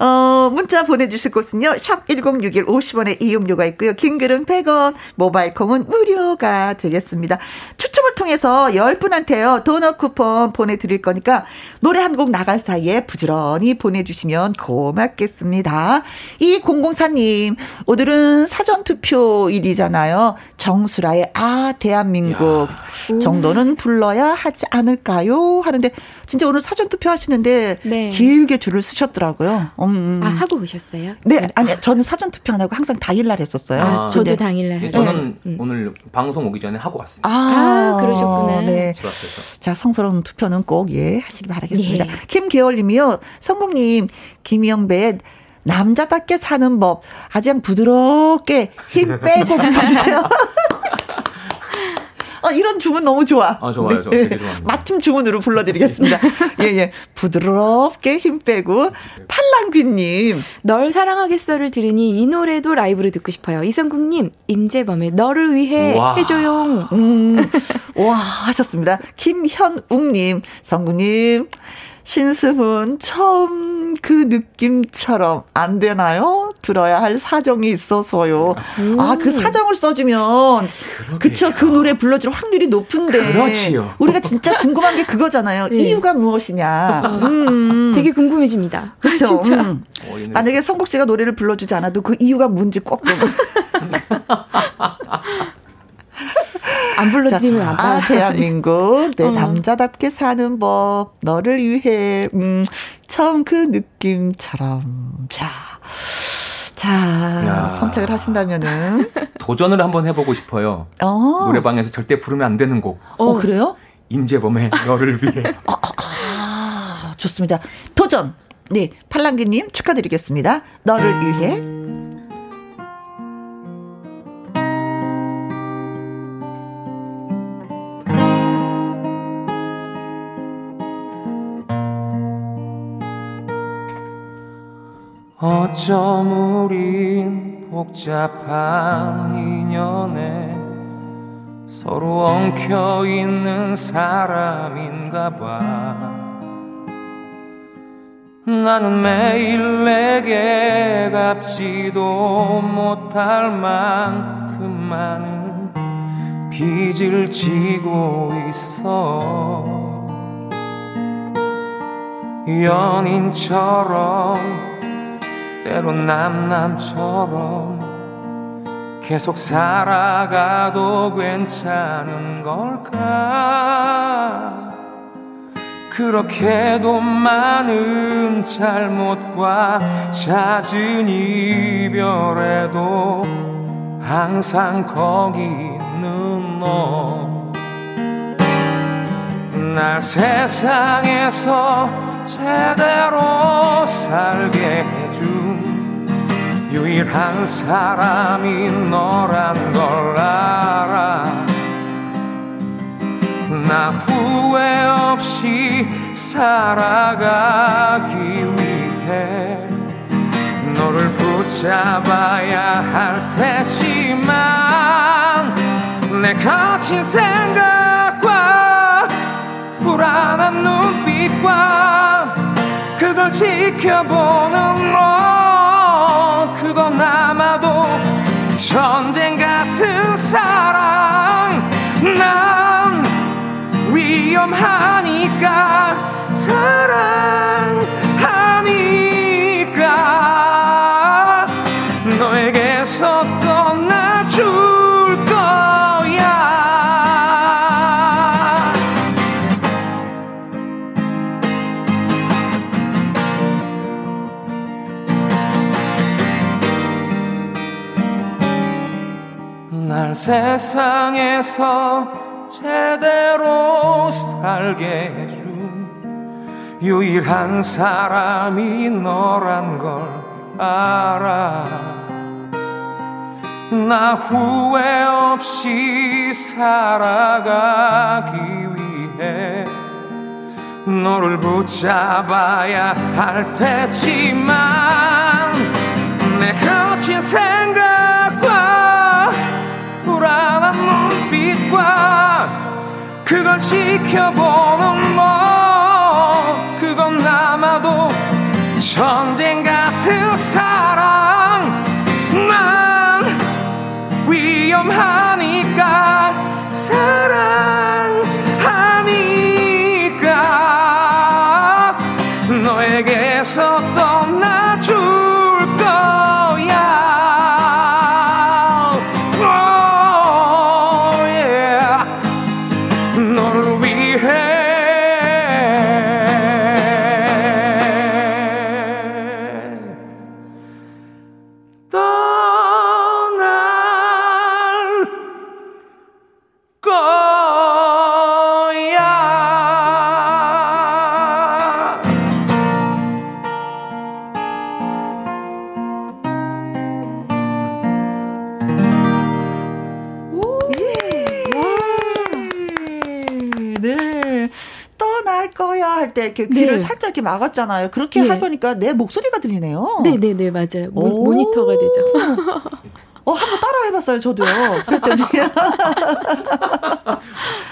어, 문자 보내주실 곳은요. 샵 1061 50원의 이용료 가 있고요. 긴 글은 100원, 모바일 콩은 무료가 되겠습니다. 추첨을 통해서 10분한테요. 도넛 쿠폰 보내드릴 거니까 노래 한 곡 나갈 사이에 부지런히 보내주시면 고맙겠습니다. 이 공공사님, 오늘은 사전투표일이잖아요. 정수라의 아, 대한민국 야. 정도는 불러야 하지 않을까요? 하는데 진짜 오늘 사전투표 하시는데 네. 길게 줄을 쓰셨더라고요. 음. 아, 하고 오셨어요? 네, 아니, 저는 사전투표 안 하고 항상 당일날 했 었어요. 아, 저도 당일날 네, 저는 네. 오늘 방송 오기 전에 하고 왔습니다. 아, 아 그러셨구나. 네. 집 앞에서. 자, 성스러운 투표는 꼭, 예, 하시기 바라겠습니다. 네. 김계월 님이요. 성국님, 김영배 남자답게 사는 법. 아주 부드럽게 힘 빼고 불러주세요. 어, 이런 주문 너무 좋아. 아, 좋아요. 저 되게 좋아합니다. 맞춤 주문으로 불러드리겠습니다. 예, 예. 부드럽게 힘 빼고, 팔랑귀님. 널 사랑하겠어를 들으니 이 노래도 라이브로 듣고 싶어요. 이성국님, 임재범의 너를 위해 와. 해줘용. 음, 와, 하셨습니다. 김현웅님, 성국님. 신승은 처음 그 느낌처럼 안 되나요? 들어야 할 사정이 있어서요. 음. 아, 그 사정을 써주면 그쵸 그 노래 불러줄 확률이 높은데. 그렇지요. 우리가 진짜 궁금한 게 그거잖아요. 네. 이유가 무엇이냐. 아, 음. 되게 궁금해집니다. 그렇죠. 진짜. 음. 만약에 성국 씨가 노래를 불러주지 않아도 그 이유가 뭔지 꼭. 안 불러주면 안 아, 대한민국 내 어. 남자답게 사는 법 너를 위해 음 처음 그 느낌처럼 자. 자, 야. 선택을 하신다면은 도전을 한번 해보고 싶어요. 어. 노래방에서 절대 부르면 안 되는 곡. 어, 어 그래요? 임재범의 너를 위해. 아, 아, 아, 좋습니다. 도전. 네, 팔랑기님 축하드리겠습니다. 너를 위해. 어쩜 우린 복잡한 인연에 서로 엉켜 있는 사람인가 봐. 나는 매일 내게 갚지도 못할 만큼 많은 빚을 지고 있어. 연인처럼 때론 남남처럼 계속 살아가도 괜찮은 걸까? 그렇게도 많은 잘못과 잦은 이별에도 항상 거기 있는 너. 날 세상에서 제대로 살게 유일한 사람이 너란 걸 알아. 나 후회 없이 살아가기 위해 너를 붙잡아야 할 테지만 내 거친 생각과 불안한 눈빛과 그걸 지켜보는 너 그건 아마도 전쟁 같은 사랑. 난 위험하니까 사랑하니까. 너에게서 세상에서 제대로 살게 해준 유일한 사람이 너란 걸 알아. 나 후회 없이 살아가기 위해 너를 붙잡아야 할 테지만 내 거친 생각과 불안한 눈빛과 그걸 지켜보는 너 그건 아마도 전쟁 같은 사랑. 난 위험하니까 사랑하니까. 너에게서 떠 이렇게 귀를 네. 살짝 이렇게 막았잖아요. 그렇게 네. 해보니까 내 목소리가 들리네요. 네네네 네, 네, 맞아요. 모, 모니터가 되죠. 어, 한번 따라 해봤어요, 저도요. 그랬더니.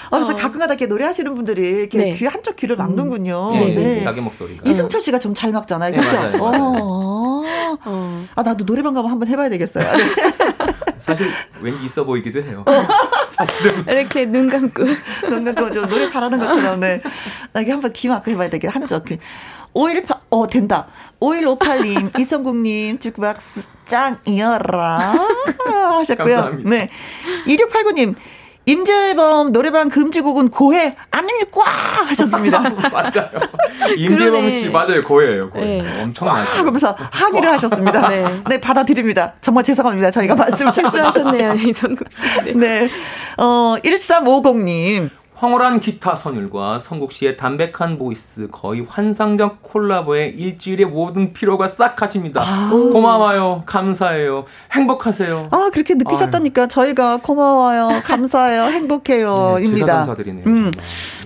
어, 그래서 어. 가끔가다 이렇게 노래하시는 분들이 이렇게 네. 귀 한쪽 귀를 막는군요. 음. 네, 네. 자기 목소리가. 이승철 씨가 좀 잘 막잖아요. 그렇죠? 어. 어. 아 나도 노래방 가면 한번 해봐야 되겠어요. 네. 사실 왠지 있어 보이기도 해요. 사실은 이렇게 눈 감고 눈 감고 좀 노래 잘하는 것처럼 네. 나 이게 한번 기막고 해봐야 되겠 한적. 518, 어, 된다. 5158님, 이성국님, 주크박스 짱이어라. 하셨고요. 감사합니다. 네. 2689님, 임재범 노래방 금지곡은 고해 아닙니까 하셨습니다. 맞아요. 임재범 씨 맞아요 고해예요. 고해. 네. 엄청나죠. 그러면서 항의를 하셨습니다. 네. 네. 받아드립니다. 정말 죄송합니다. 저희가 말씀을 실수하셨네요 이성국 씨. 네. 네. 어 1350님 황홀한 기타 선율과 성국 씨의 담백한 보이스 거의 환상적 콜라보에 일주일의 모든 피로가 싹 가십니다. 아. 고마워요. 감사해요. 행복하세요. 아 그렇게 느끼셨다니까 아유. 저희가 고마워요. 감사해요. 행복해요. 네, 입니다. 감사드리네요. 음.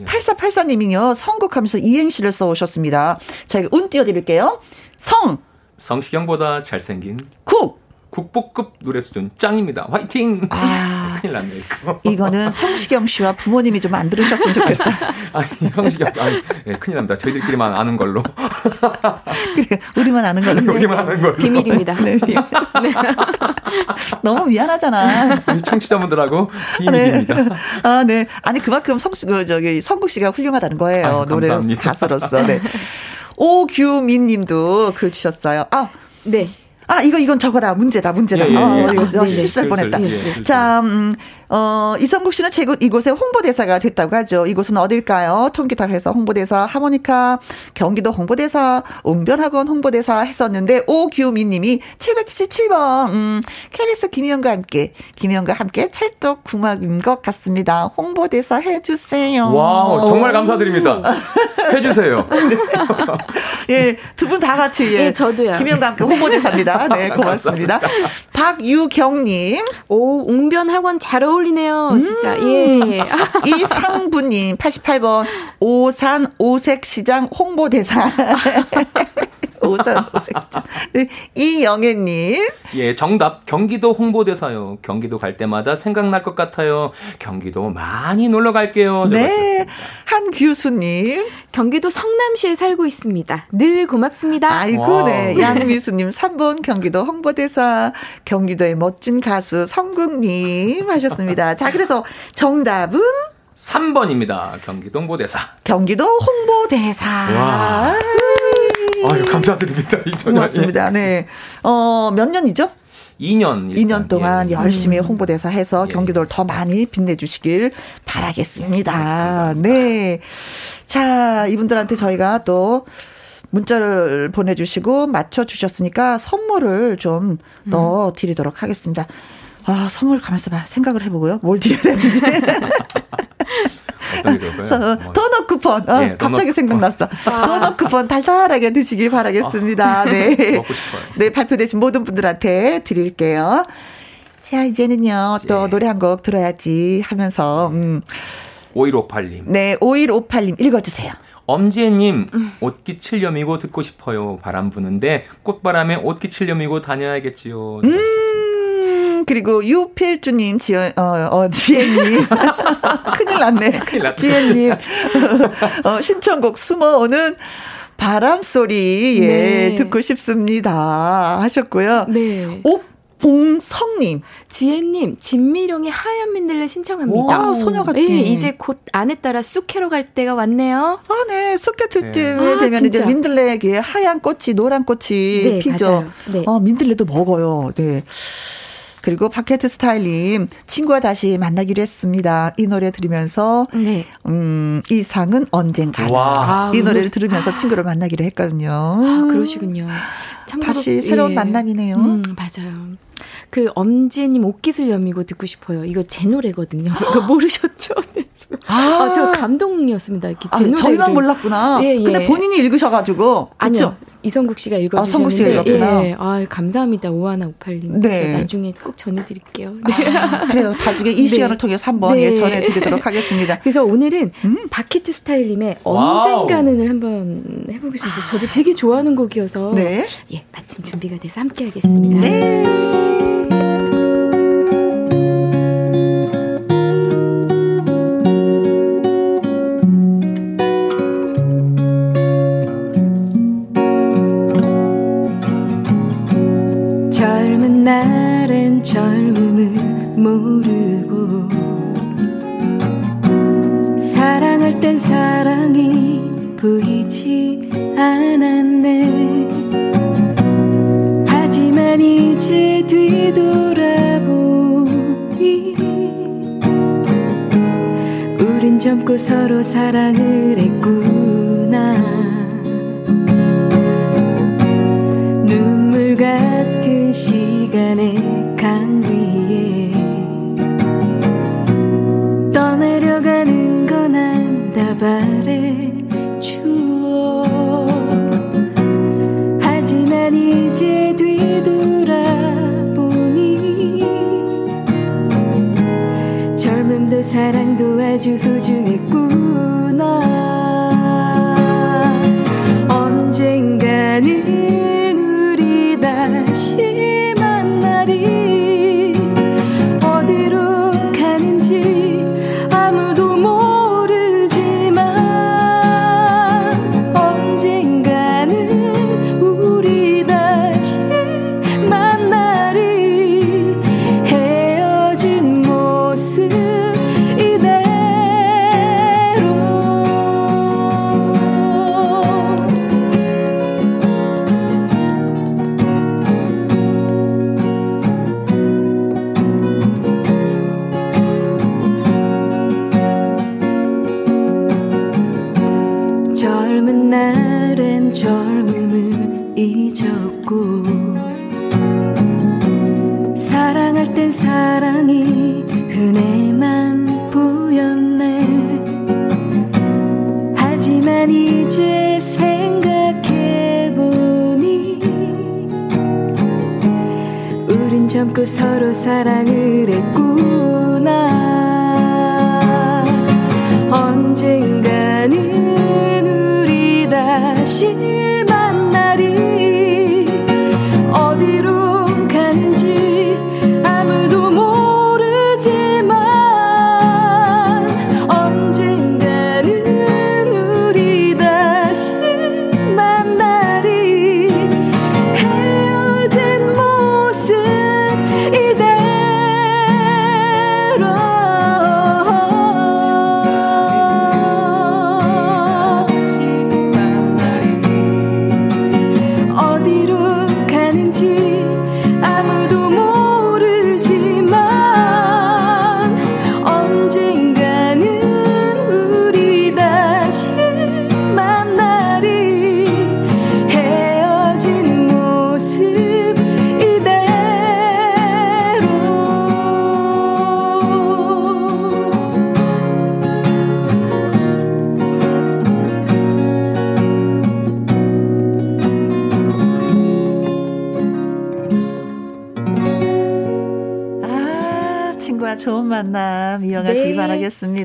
예. 8484님이요. 성국하면서 이행시를 써 오셨습니다. 저희가 운 띄워 드릴게요. 성 성시경보다 잘생긴 국 국보급 노래 수준 짱입니다. 화이팅! 아, 큰일 났네, 이거. 이거는 성시경 씨와 부모님이 좀 안 들으셨으면 좋겠다. 아니, 성시경, 아니, 네, 큰일 납니다. 저희들끼리만 아는 걸로. 그래, 우리만 아는 걸로. 네. 우리만 아는 걸로. 비밀입니다. 네, 비밀. 네. 너무 미안하잖아. 우리 청취자분들하고 비밀입니다. 네. 아, 네. 아니, 그만큼 성, 그, 저기, 성국 씨가 훌륭하다는 거예요. 노래로, 가수로서. 네. 오규민 님도 글 주셨어요. 아, 네. 아, 이거, 이건 저거다. 문제다, 문제다. 예, 예, 예. 아, 이거 아, 실수할 뻔했다. 예, 자, 음, 어, 이성국 씨는 최근 이곳의 홍보대사가 됐다고 하죠. 이곳은 어딜까요? 통기타에서 홍보대사, 하모니카, 경기도 홍보대사, 웅변학원 홍보대사 했었는데, 오규민 님이 777번, 음, 캐리스 김혜영과 함께, 김혜영과 함께 찰떡 궁합인 것 같습니다. 홍보대사 해주세요. 와 정말 감사드립니다. 해주세요. 예, 두 분 다 같이, 예. 예 저도요. 김희영과 함께 홍보대사입니다. 네, 고맙습니다. 박유경님. 오, 웅변학원 잘 어울 리네요. 진짜. 음. 예. 이상부님, 88번. 오산 오색시장 홍보대사. 오산 오색시장. 네, 이영애님. 예, 정답. 경기도 홍보대사요. 경기도 갈 때마다 생각날 것 같아요. 경기도 많이 놀러 갈게요. 네. 한규수님. 경기도 성남시에 살고 있습니다. 늘 고맙습니다. 아이고, 와. 네. 양미수님. 3번 경기도 홍보대사. 경기도의 멋진 가수 성국님 하셨습니다. 자, 그래서 정답은? 3번입니다. 경기도 홍보대사. 경기도 홍보대사. 와. 아유, 감사드립니다. 고맙습니다. 네. 어, 몇 년이죠? 2년. 2년 동안 예. 열심히 음. 홍보대사 해서 예. 경기도를 더 많이 빛내주시길 바라겠습니다. 네. 자, 이분들한테 저희가 또 문자를 보내주시고 맞춰주셨으니까 선물을 좀 넣어 음. 드리도록 하겠습니다. 아, 선물 가만있어 봐. 생각을 해보고요. 뭘 드려야 되는지. 어떤 게 좋을까요? 뭐. 도넛 쿠폰. 어, 네, 갑자기 생각났어. 아. 도넛 쿠폰 달달하게 드시길 바라겠습니다. 아, 네. 먹고 싶어요. 네, 발표되신 모든 분들한테 드릴게요. 자, 이제는요, 또 예. 노래 한 곡 들어야지 하면서, 음. 5158님. 네, 5158님 읽어주세요. 엄지혜님, 음. 옷기 칠렴이고 듣고 싶어요. 바람 부는데 꽃바람에 옷기 칠렴이고 다녀야겠지요. 음. 그리고 유필주님, 지연, 어, 어, 지혜님. 큰일 났네. 큰일 났다. 지혜님. 어, 신청곡 숨어오는 바람 소리, 예, 네. 듣고 싶습니다. 하셨고요. 네. 옥 봉성님. 지혜님, 진미령의 하얀 민들레 신청합니다. 와, 소녀 같지. 네, 이제 곧 안에 따라 쑥캐로 갈 때가 왔네요. 아, 네. 쑥캐 틀때 네. 되면 아, 이제 민들레에 하얀 꽃이, 노란 꽃이 네, 피죠. 맞아요. 네. 아, 민들레도 먹어요. 네. 그리고 파케트 스타일님 친구와 다시 만나기로 했습니다. 이 노래 들으면서 네. 음, 이 상은 언젠가 아, 이 노래를 들으면서 친구를 만나기로 했거든요. 아, 그러시군요. 참고로, 다시 새로운 예. 만남이네요. 음, 맞아요. 그 엄지님 옷깃을 여미고 듣고 싶어요. 이거 제 노래거든요. 이거 모르셨죠? 네, 아, 아, 저 감동이었습니다. 이렇게 제 아, 노래 저희만 몰랐구나. 예, 예. 근데 본인이 읽으셔가지고 아니요. 이성국 씨가 읽어주셨는데. 아, 성국 씨가 읽었구나. 예. 아, 감사합니다. 오하나 오팔님. 네. 나중에 꼭 전해드릴게요. 네. 아, 그래요. 나중에 이 네. 시간을 통해서 한번 네. 예, 전해드리도록 하겠습니다. 그래서 오늘은 음? 바키트 스타일님의 언젠가는을 한번 해보겠습니다. 저도 되게 좋아하는 곡이어서 네. 예, 마침 준비가 돼서 함께 하겠습니다. 네.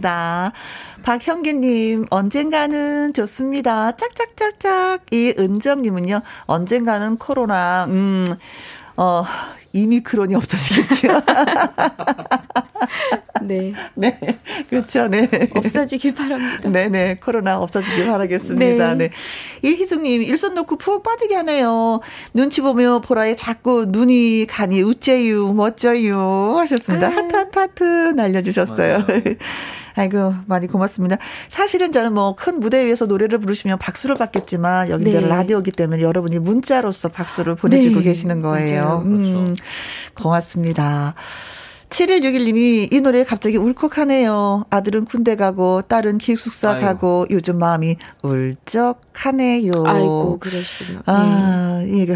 바라겠습니다. 박형기님, 언젠가는 좋습니다. 짝짝짝짝. 이 은정님은요, 언젠가는 코로나, 음, 어, 이미크론이 없어지겠죠. 네. 네. 그렇죠. 네. 없어지길 바랍니다. 네네. 코로나 없어지길 바라겠습니다. 네. 네. 이희숙님, 일손 놓고 푹 빠지게 하네요. 눈치 보며 보라에 자꾸 눈이 가니 우째유, 멋져요. 하셨습니다. 아. 하트, 하트, 하트 날려주셨어요. 아이고, 많이 고맙습니다. 사실은 저는 뭐 큰 무대 위에서 노래를 부르시면 박수를 받겠지만, 여기 네. 라디오기 때문에 여러분이 문자로서 박수를 보내주고 네. 계시는 거예요. 음, 그렇죠. 고맙습니다. 7161님이 이 노래 갑자기 울컥하네요. 아들은 군대 가고 딸은 기숙사 아이고. 가고 요즘 마음이 울적하네요. 아이고 그러시군요. 아, 이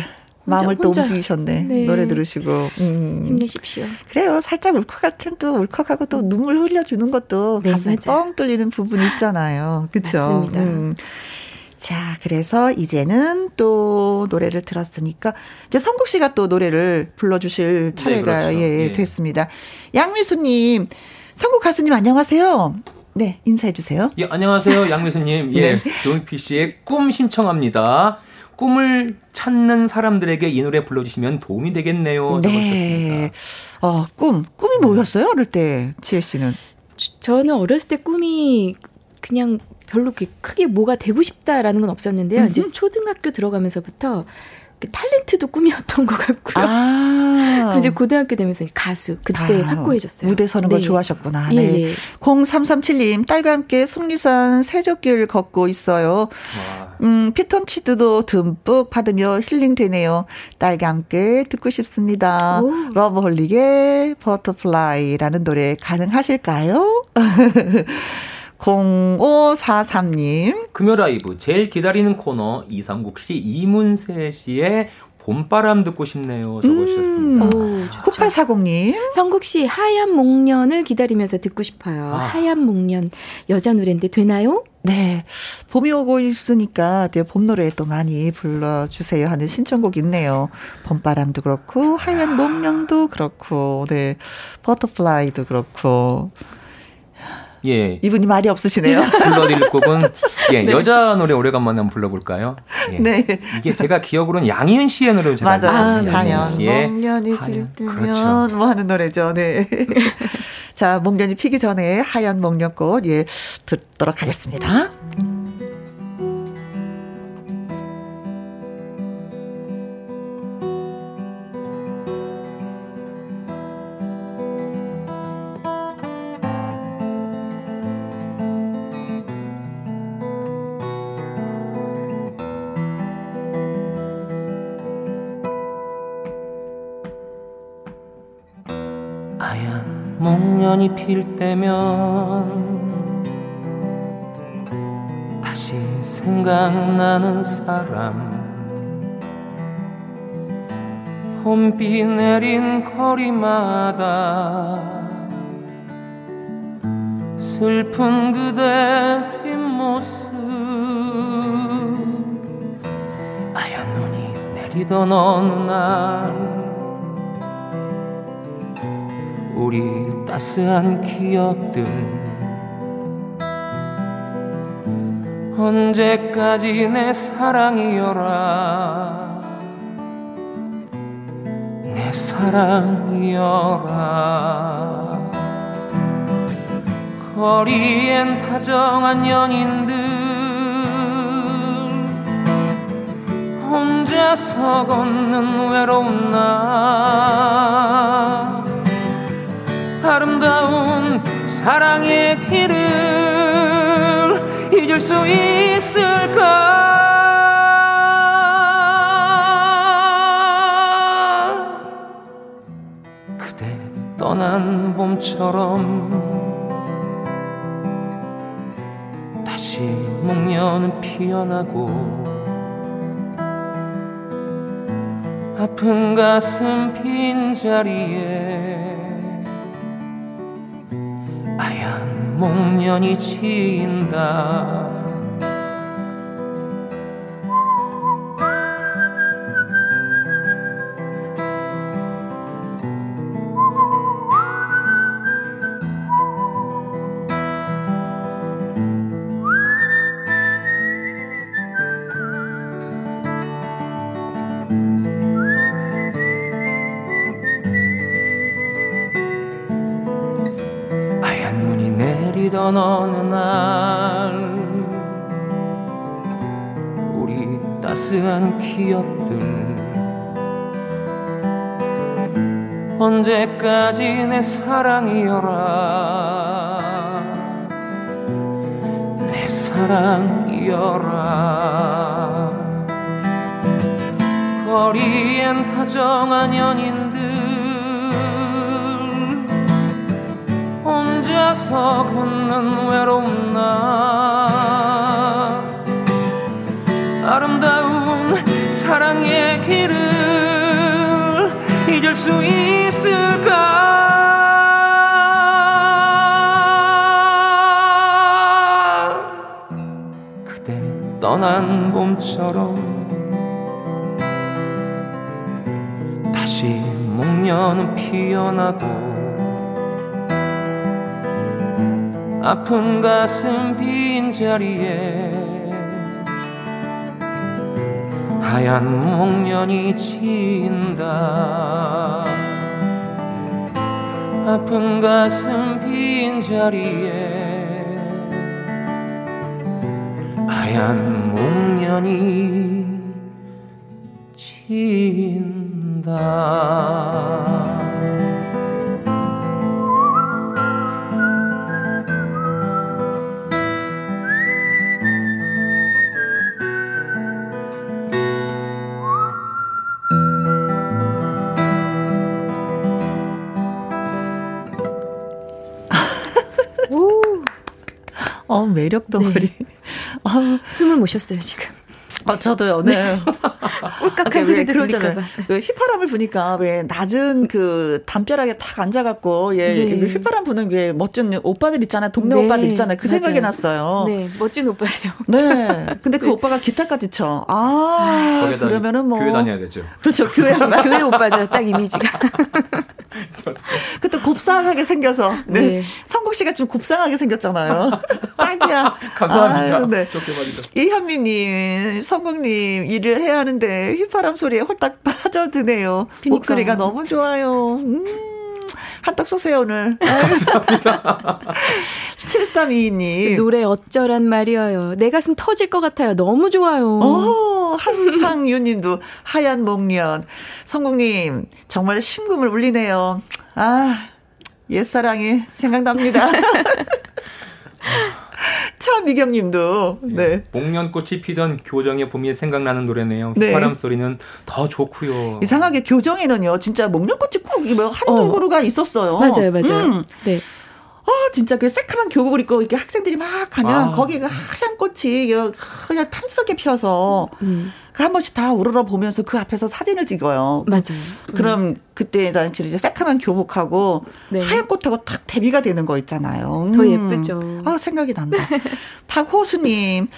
거 마음을 또 혼자. 움직이셨네. 네. 노래 들으시고. 네. 음. 힘내십시오. 그래요. 살짝 울컥할 땐또 울컥하고 또 눈물 흘려주는 것도 네, 가슴 맞아요. 뻥 뚫리는 부분이 있잖아요. 그렇죠. 맞습니다. 자, 그래서 이제는 또 노래를 들었으니까 이제 성국 씨가 또 노래를 불러주실 차례가 그렇죠. 예, 예. 됐습니다. 양미수님, 성국 가수님 안녕하세요. 네, 인사해 주세요. 예, 안녕하세요. 양미수님. 예. 네. 조용필 씨의 꿈 신청합니다. 꿈을 찾는 사람들에게 이 노래 불러주시면 도움이 되겠네요. 네. 어, 꿈. 꿈이 뭐였어요? 어릴 때, 지혜 씨는. 저- 저는 어렸을 때 꿈이 그냥 별로 크게 뭐가 되고 싶다라는 건 없었는데요. 이제 초등학교 들어가면서부터 그 탤런트도 꿈이었던 것 같고요. 아. 아. 이제 고등학교 되면서 가수 그때 아, 확고해졌어요. 무대 서는 네. 걸 좋아하셨구나. 예, 네. 네. 0337님 딸과 함께 속리산 세적길 걷고 있어요. 와. 음, 피톤치드도 듬뿍 받으며 힐링되네요. 딸과 함께 듣고 싶습니다. 오. 러브홀릭의 버터플라이라는 노래 가능하실까요? 0543님. 금요 라이브 제일 기다리는 코너 이성국 씨, 이문세 씨의 봄바람 듣고 싶네요. 적어주셨습니다. 음, 9840님. 성국 씨, 하얀 목련을 기다리면서 듣고 싶어요. 아. 하얀 목련. 여자 노래인데 되나요? 네. 봄이 오고 있으니까 봄 노래 또 많이 불러주세요 하는 신청곡 있네요. 봄바람도 그렇고, 하얀 목련도 그렇고, 네. 버터플라이도 그렇고. 예. 이분이 말이 없으시네요. 불러드릴 곡은 예, 네. 여자 노래 오래간만에 한번 불러볼까요? 예. 네. 이게 제가 기억으로는 양희은 씨의 노래로 제가 맞아. 아, 씨의 목련이 필 때면 그렇죠. 뭐 하는 노래죠. 네. 자, 목련이 피기 전에 하얀 목련꽃 예 듣도록 하겠습니다. 목 련이 필 때면 다시 생각나는 사람. 봄비 내린 거리마다 슬픈 그대 뒷모습. 아연 눈이 내리던 어느 날 우리 따스한 기억들. 언제까지 내 사랑이여라. 내 사랑이여라. 거리엔 다정한 연인들. 혼자서 걷는 외로운 날 아름다운 사랑의 길을 잊을 수 있을까? 그대 떠난 봄처럼 다시 목련은 피어나고 아픈 가슴 빈자리에 목련이 진다 있던 어느 날. 우리 따스한 기억들. 언제까지 내 사랑이여라. 내 사랑이여라. 거리엔 다정한 연인들 혼자서 걷는 외로운 나. 아름다운 사랑의 길을 잊을 수 있을까? 그대 떠난 봄처럼 다시 목련은 피어나고 아픈 가슴 빈 자리에 하얀 목련이 진다. 아픈 가슴 빈 자리에 하얀 목련이 매력 덩어리. 네. 어. 숨을 못 쉬었어요, 지금. 아, 저도요. 네. 꼴깍한 소리. 그 휘파람을 부니까 왜 낮은 그 담벼락에 탁 앉아갖고 예 네. 휘파람 부는 게 멋진 오빠들 있잖아요. 동네 네. 오빠들 있잖아요. 그 맞아요. 생각이 났어요. 네, 멋진 오빠세요. 네. 근데 그 네. 오빠가 기타까지 쳐. 아, 아 그러면은 뭐 교회 다녀야 되죠. 그렇죠. 교회 교회 오빠죠. 딱 이미지가. 그때 곱상하게 생겨서. 네. 네. 성국 씨가 좀 곱상하게 생겼잖아요. 딱이야. 감사합니다. 아유, 네. 이현미님, 성국님 일을 해야 하는데 휘파람 소리에 홀딱 빠져드네요. 그러니까. 목소리가 너무 좋아요. 음. 한턱 쏘세요, 오늘. 감사합니다. 7322님. 노래 어쩌란 말이에요. 내 가슴 터질 것 같아요. 너무 좋아요. 오, 한상유 님도 하얀 목련. 성국님, 정말 심금을 울리네요. 아, 옛사랑이 생각납니다. 차미경 님도, 예, 네. 목련꽃이 피던 교정의 봄이 생각나는 노래네요. 네. 휘파람 소리는 더 좋고요. 이상하게 교정에는요, 진짜 목련꽃이 꼭 뭐 한두 어. 그루가 있었어요. 맞아요, 맞아요. 음. 네. 아, 진짜 그 새카만 교복을 입고 이렇게 학생들이 막 가면 아. 거기가 하얀 꽃이 그냥 탐스럽게 피어서 음. 그한 번씩 다 우러러 보면서 그 앞에서 사진을 찍어요. 맞아요. 그럼 음. 그때 난 이제 새카만 교복하고 네. 하얀 꽃하고 탁 대비가 되는 거 있잖아요. 음. 더 예쁘죠. 아, 생각이 난다. 박호수님.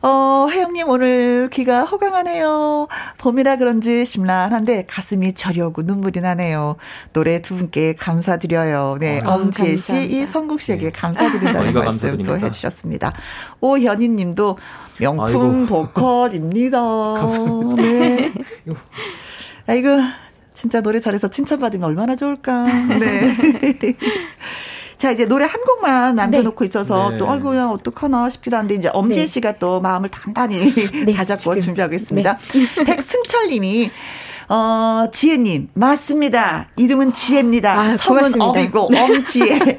어, 혜영님 오늘 귀가 호강하네요. 봄이라 그런지 심란한데 가슴이 저려오고 눈물이 나네요. 노래 두 분께 감사드려요. 네, 어, 엄지혜 씨, 이성국 씨에게 네. 감사드린다는 어, 말씀 또 해주셨습니다. 오현희 님도 명품 보컬입니다. 감사합니다. 네. 아이고, 진짜 노래 잘해서 칭찬받으면 얼마나 좋을까. 네. 자, 이제 노래 한 곡만 남겨놓고 네. 있어서 네. 또, 아이고, 야, 어떡하나 싶기도 한데, 이제 엄지혜 네. 씨가 또 마음을 단단히 네, 다잡고 준비하고 있습니다. 네. 백승철 님이 어, 지혜님, 맞습니다. 이름은 지혜입니다. 아, 성은 엄이고, 네. 엄지혜.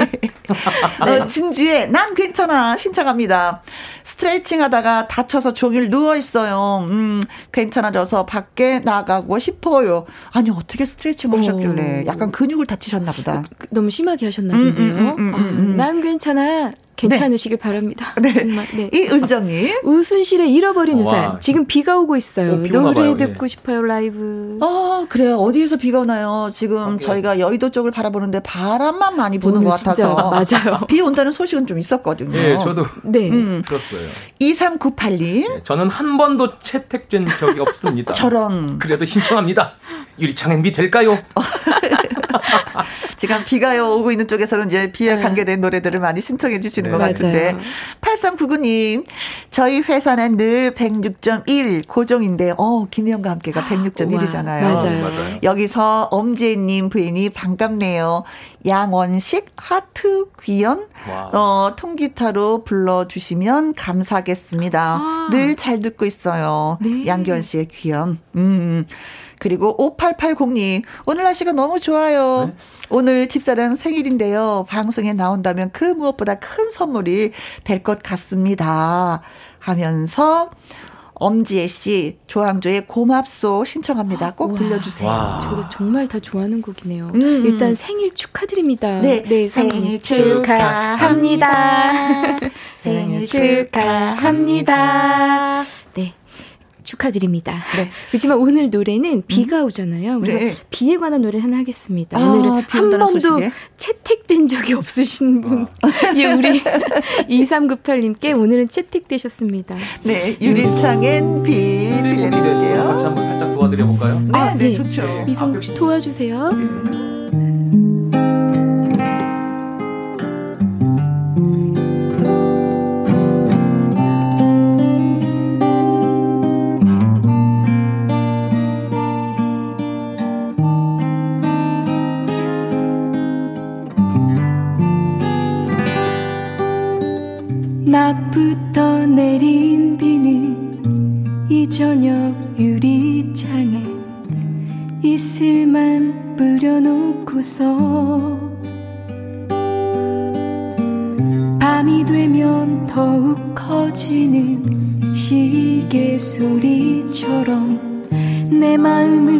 어, 진지혜, 난 괜찮아. 신청합니다. 스트레칭 하다가 다쳐서 종일 누워있어요. 음, 괜찮아져서 밖에 나가고 싶어요. 아니, 어떻게 스트레칭 하셨길래. 약간 근육을 다치셨나 보다. 그, 너무 심하게 하셨나 음, 음, 본데요. 음, 음, 음, 음, 아, 난 괜찮아. 괜찮으시길 네. 바랍니다. 네. 정말. 네. 이은정님. 우순실의 잃어버린 우산. 지금 비가 오고 있어요. 오, 노래 봐요. 듣고 네. 싶어요, 라이브. 아, 그래요. 어디에서 비가 오나요? 지금 오 저희가 여의도 쪽을 바라보는데 바람만 많이 부는 것 같아서. 맞아요. 비 온다는 소식은 좀 있었거든요. 네, 저도 네. 음. 들었어요. 2398님. 네, 저는 한 번도 채택된 적이 없습니다. 저런. 그래도 신청합니다. 유리창엔 비 될까요? 지금 비가요 오고 있는 쪽에서는 이제 비에 네. 관계된 노래들을 많이 신청해 주시는 네. 것 같은데. 8399님, 저희 회사는 늘 106.1 고정인데, 어, 김희영과 함께가 106.1이잖아요. 맞아요. 맞아요. 여기서 엄지혜님 부인이 반갑네요. 양원식 하트 귀연 어 통기타로 불러주시면 감사하겠습니다. 아. 늘잘 듣고 있어요. 네. 양기원 씨의 귀연. 음. 그리고 5880님 오늘 날씨가 너무 좋아요. 네? 오늘 집사람 생일인데요. 방송에 나온다면 그 무엇보다 큰 선물이 될 것 같습니다. 하면서 엄지혜 씨 조항조의 고맙소 신청합니다. 꼭 들려주세요. 와. 저거 정말 다 좋아하는 곡이네요. 음. 일단 생일 축하드립니다. 네, 네 생일 축하합니다. 생일 축하합니다. 네. 축하드립니다. 네. 그렇지만 오늘 노래는 비가 음. 오잖아요. 그래서 네. 비에 관한 노래를 하나 하겠습니다. 아, 오늘은 한 번도 소식에? 채택된 적이 없으신 분. 아. 예, 우리 2398님께 오늘은 채택되셨습니다. 네, 유리창엔 비 들려드릴게요. 같이 한번 살짝 도와드려 볼까요? 네, 아, 네, 네, 좋죠. 이성국 씨 도와주세요. 음. 낮부터 내린 비는 이 저녁 유리창에 이슬만 뿌려놓고서 밤이 되면 더욱 커지는 시계 소리처럼 내 마음을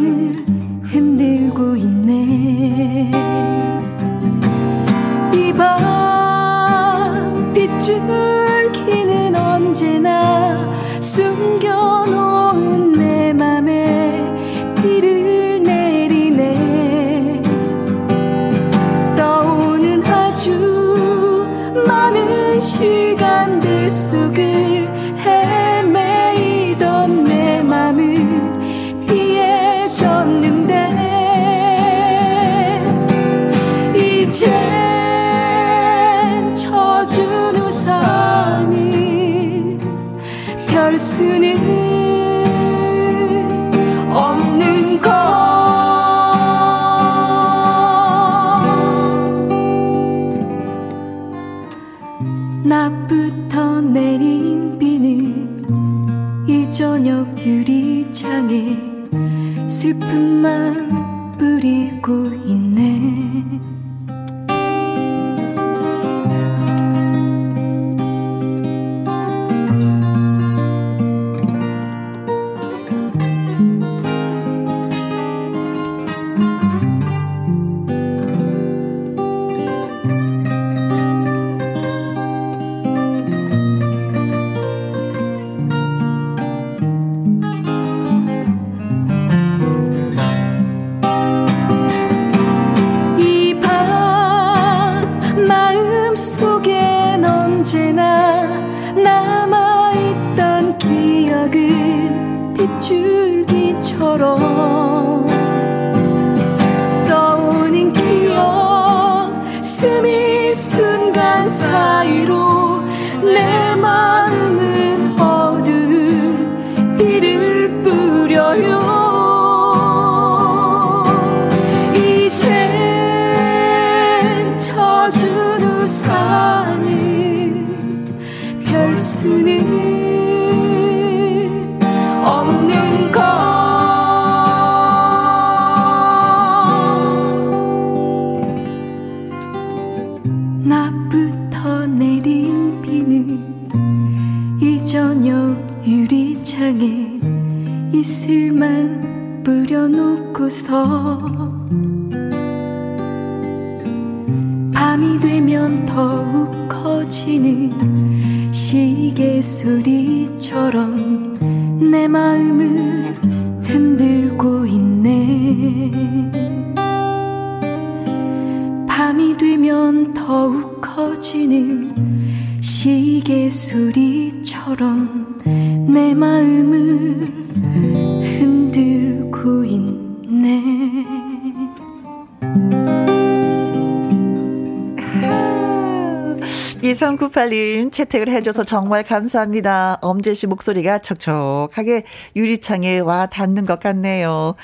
채택을 해줘서 정말 감사합니다. 엄재 씨 목소리가 촉촉하게 유리창에 와 닿는 것 같네요.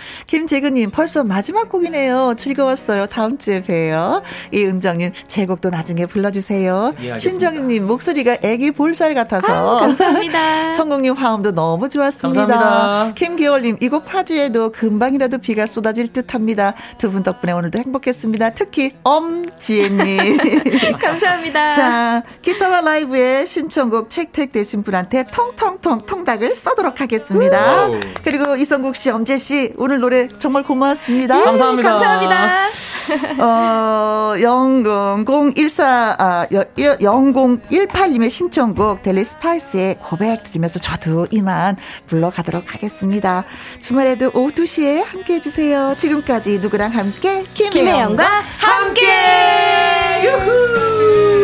김재근님 벌써 마지막 곡이네요. 즐거웠어요. 다음 주에 봬요. 이은정님 제 곡도 나중에 불러주세요. 예, 신정희님 목소리가 애기 볼살 같아서 아, 감사합니다. 성공님 화음도 너무 좋았습니다. 감사합니다. 김기월님 이곡 파주에도 금방이라도 비가 쏟아질 듯합니다. 두 분 덕분에 오늘도 행복했습니다. 특히 엄지혜님 감사합니다. 자 기타와 라이브의 신청곡 채택되신 분한테 통통통 통닭을 쏘도록 하겠습니다. 오. 그리고 이성국 씨, 엄재 씨, 오늘 노래 정말 고맙습니다. 예, 감사합니다. 감사합니다. 어, 00014, 아, 0018님의 신청곡 델리 스파이스의 고백 드리면서 저도 이만 물러가도록 하겠습니다. 주말에도 오후 2시에 함께 해주세요. 지금까지 누구랑 함께? 김혜영과 함께! 함께!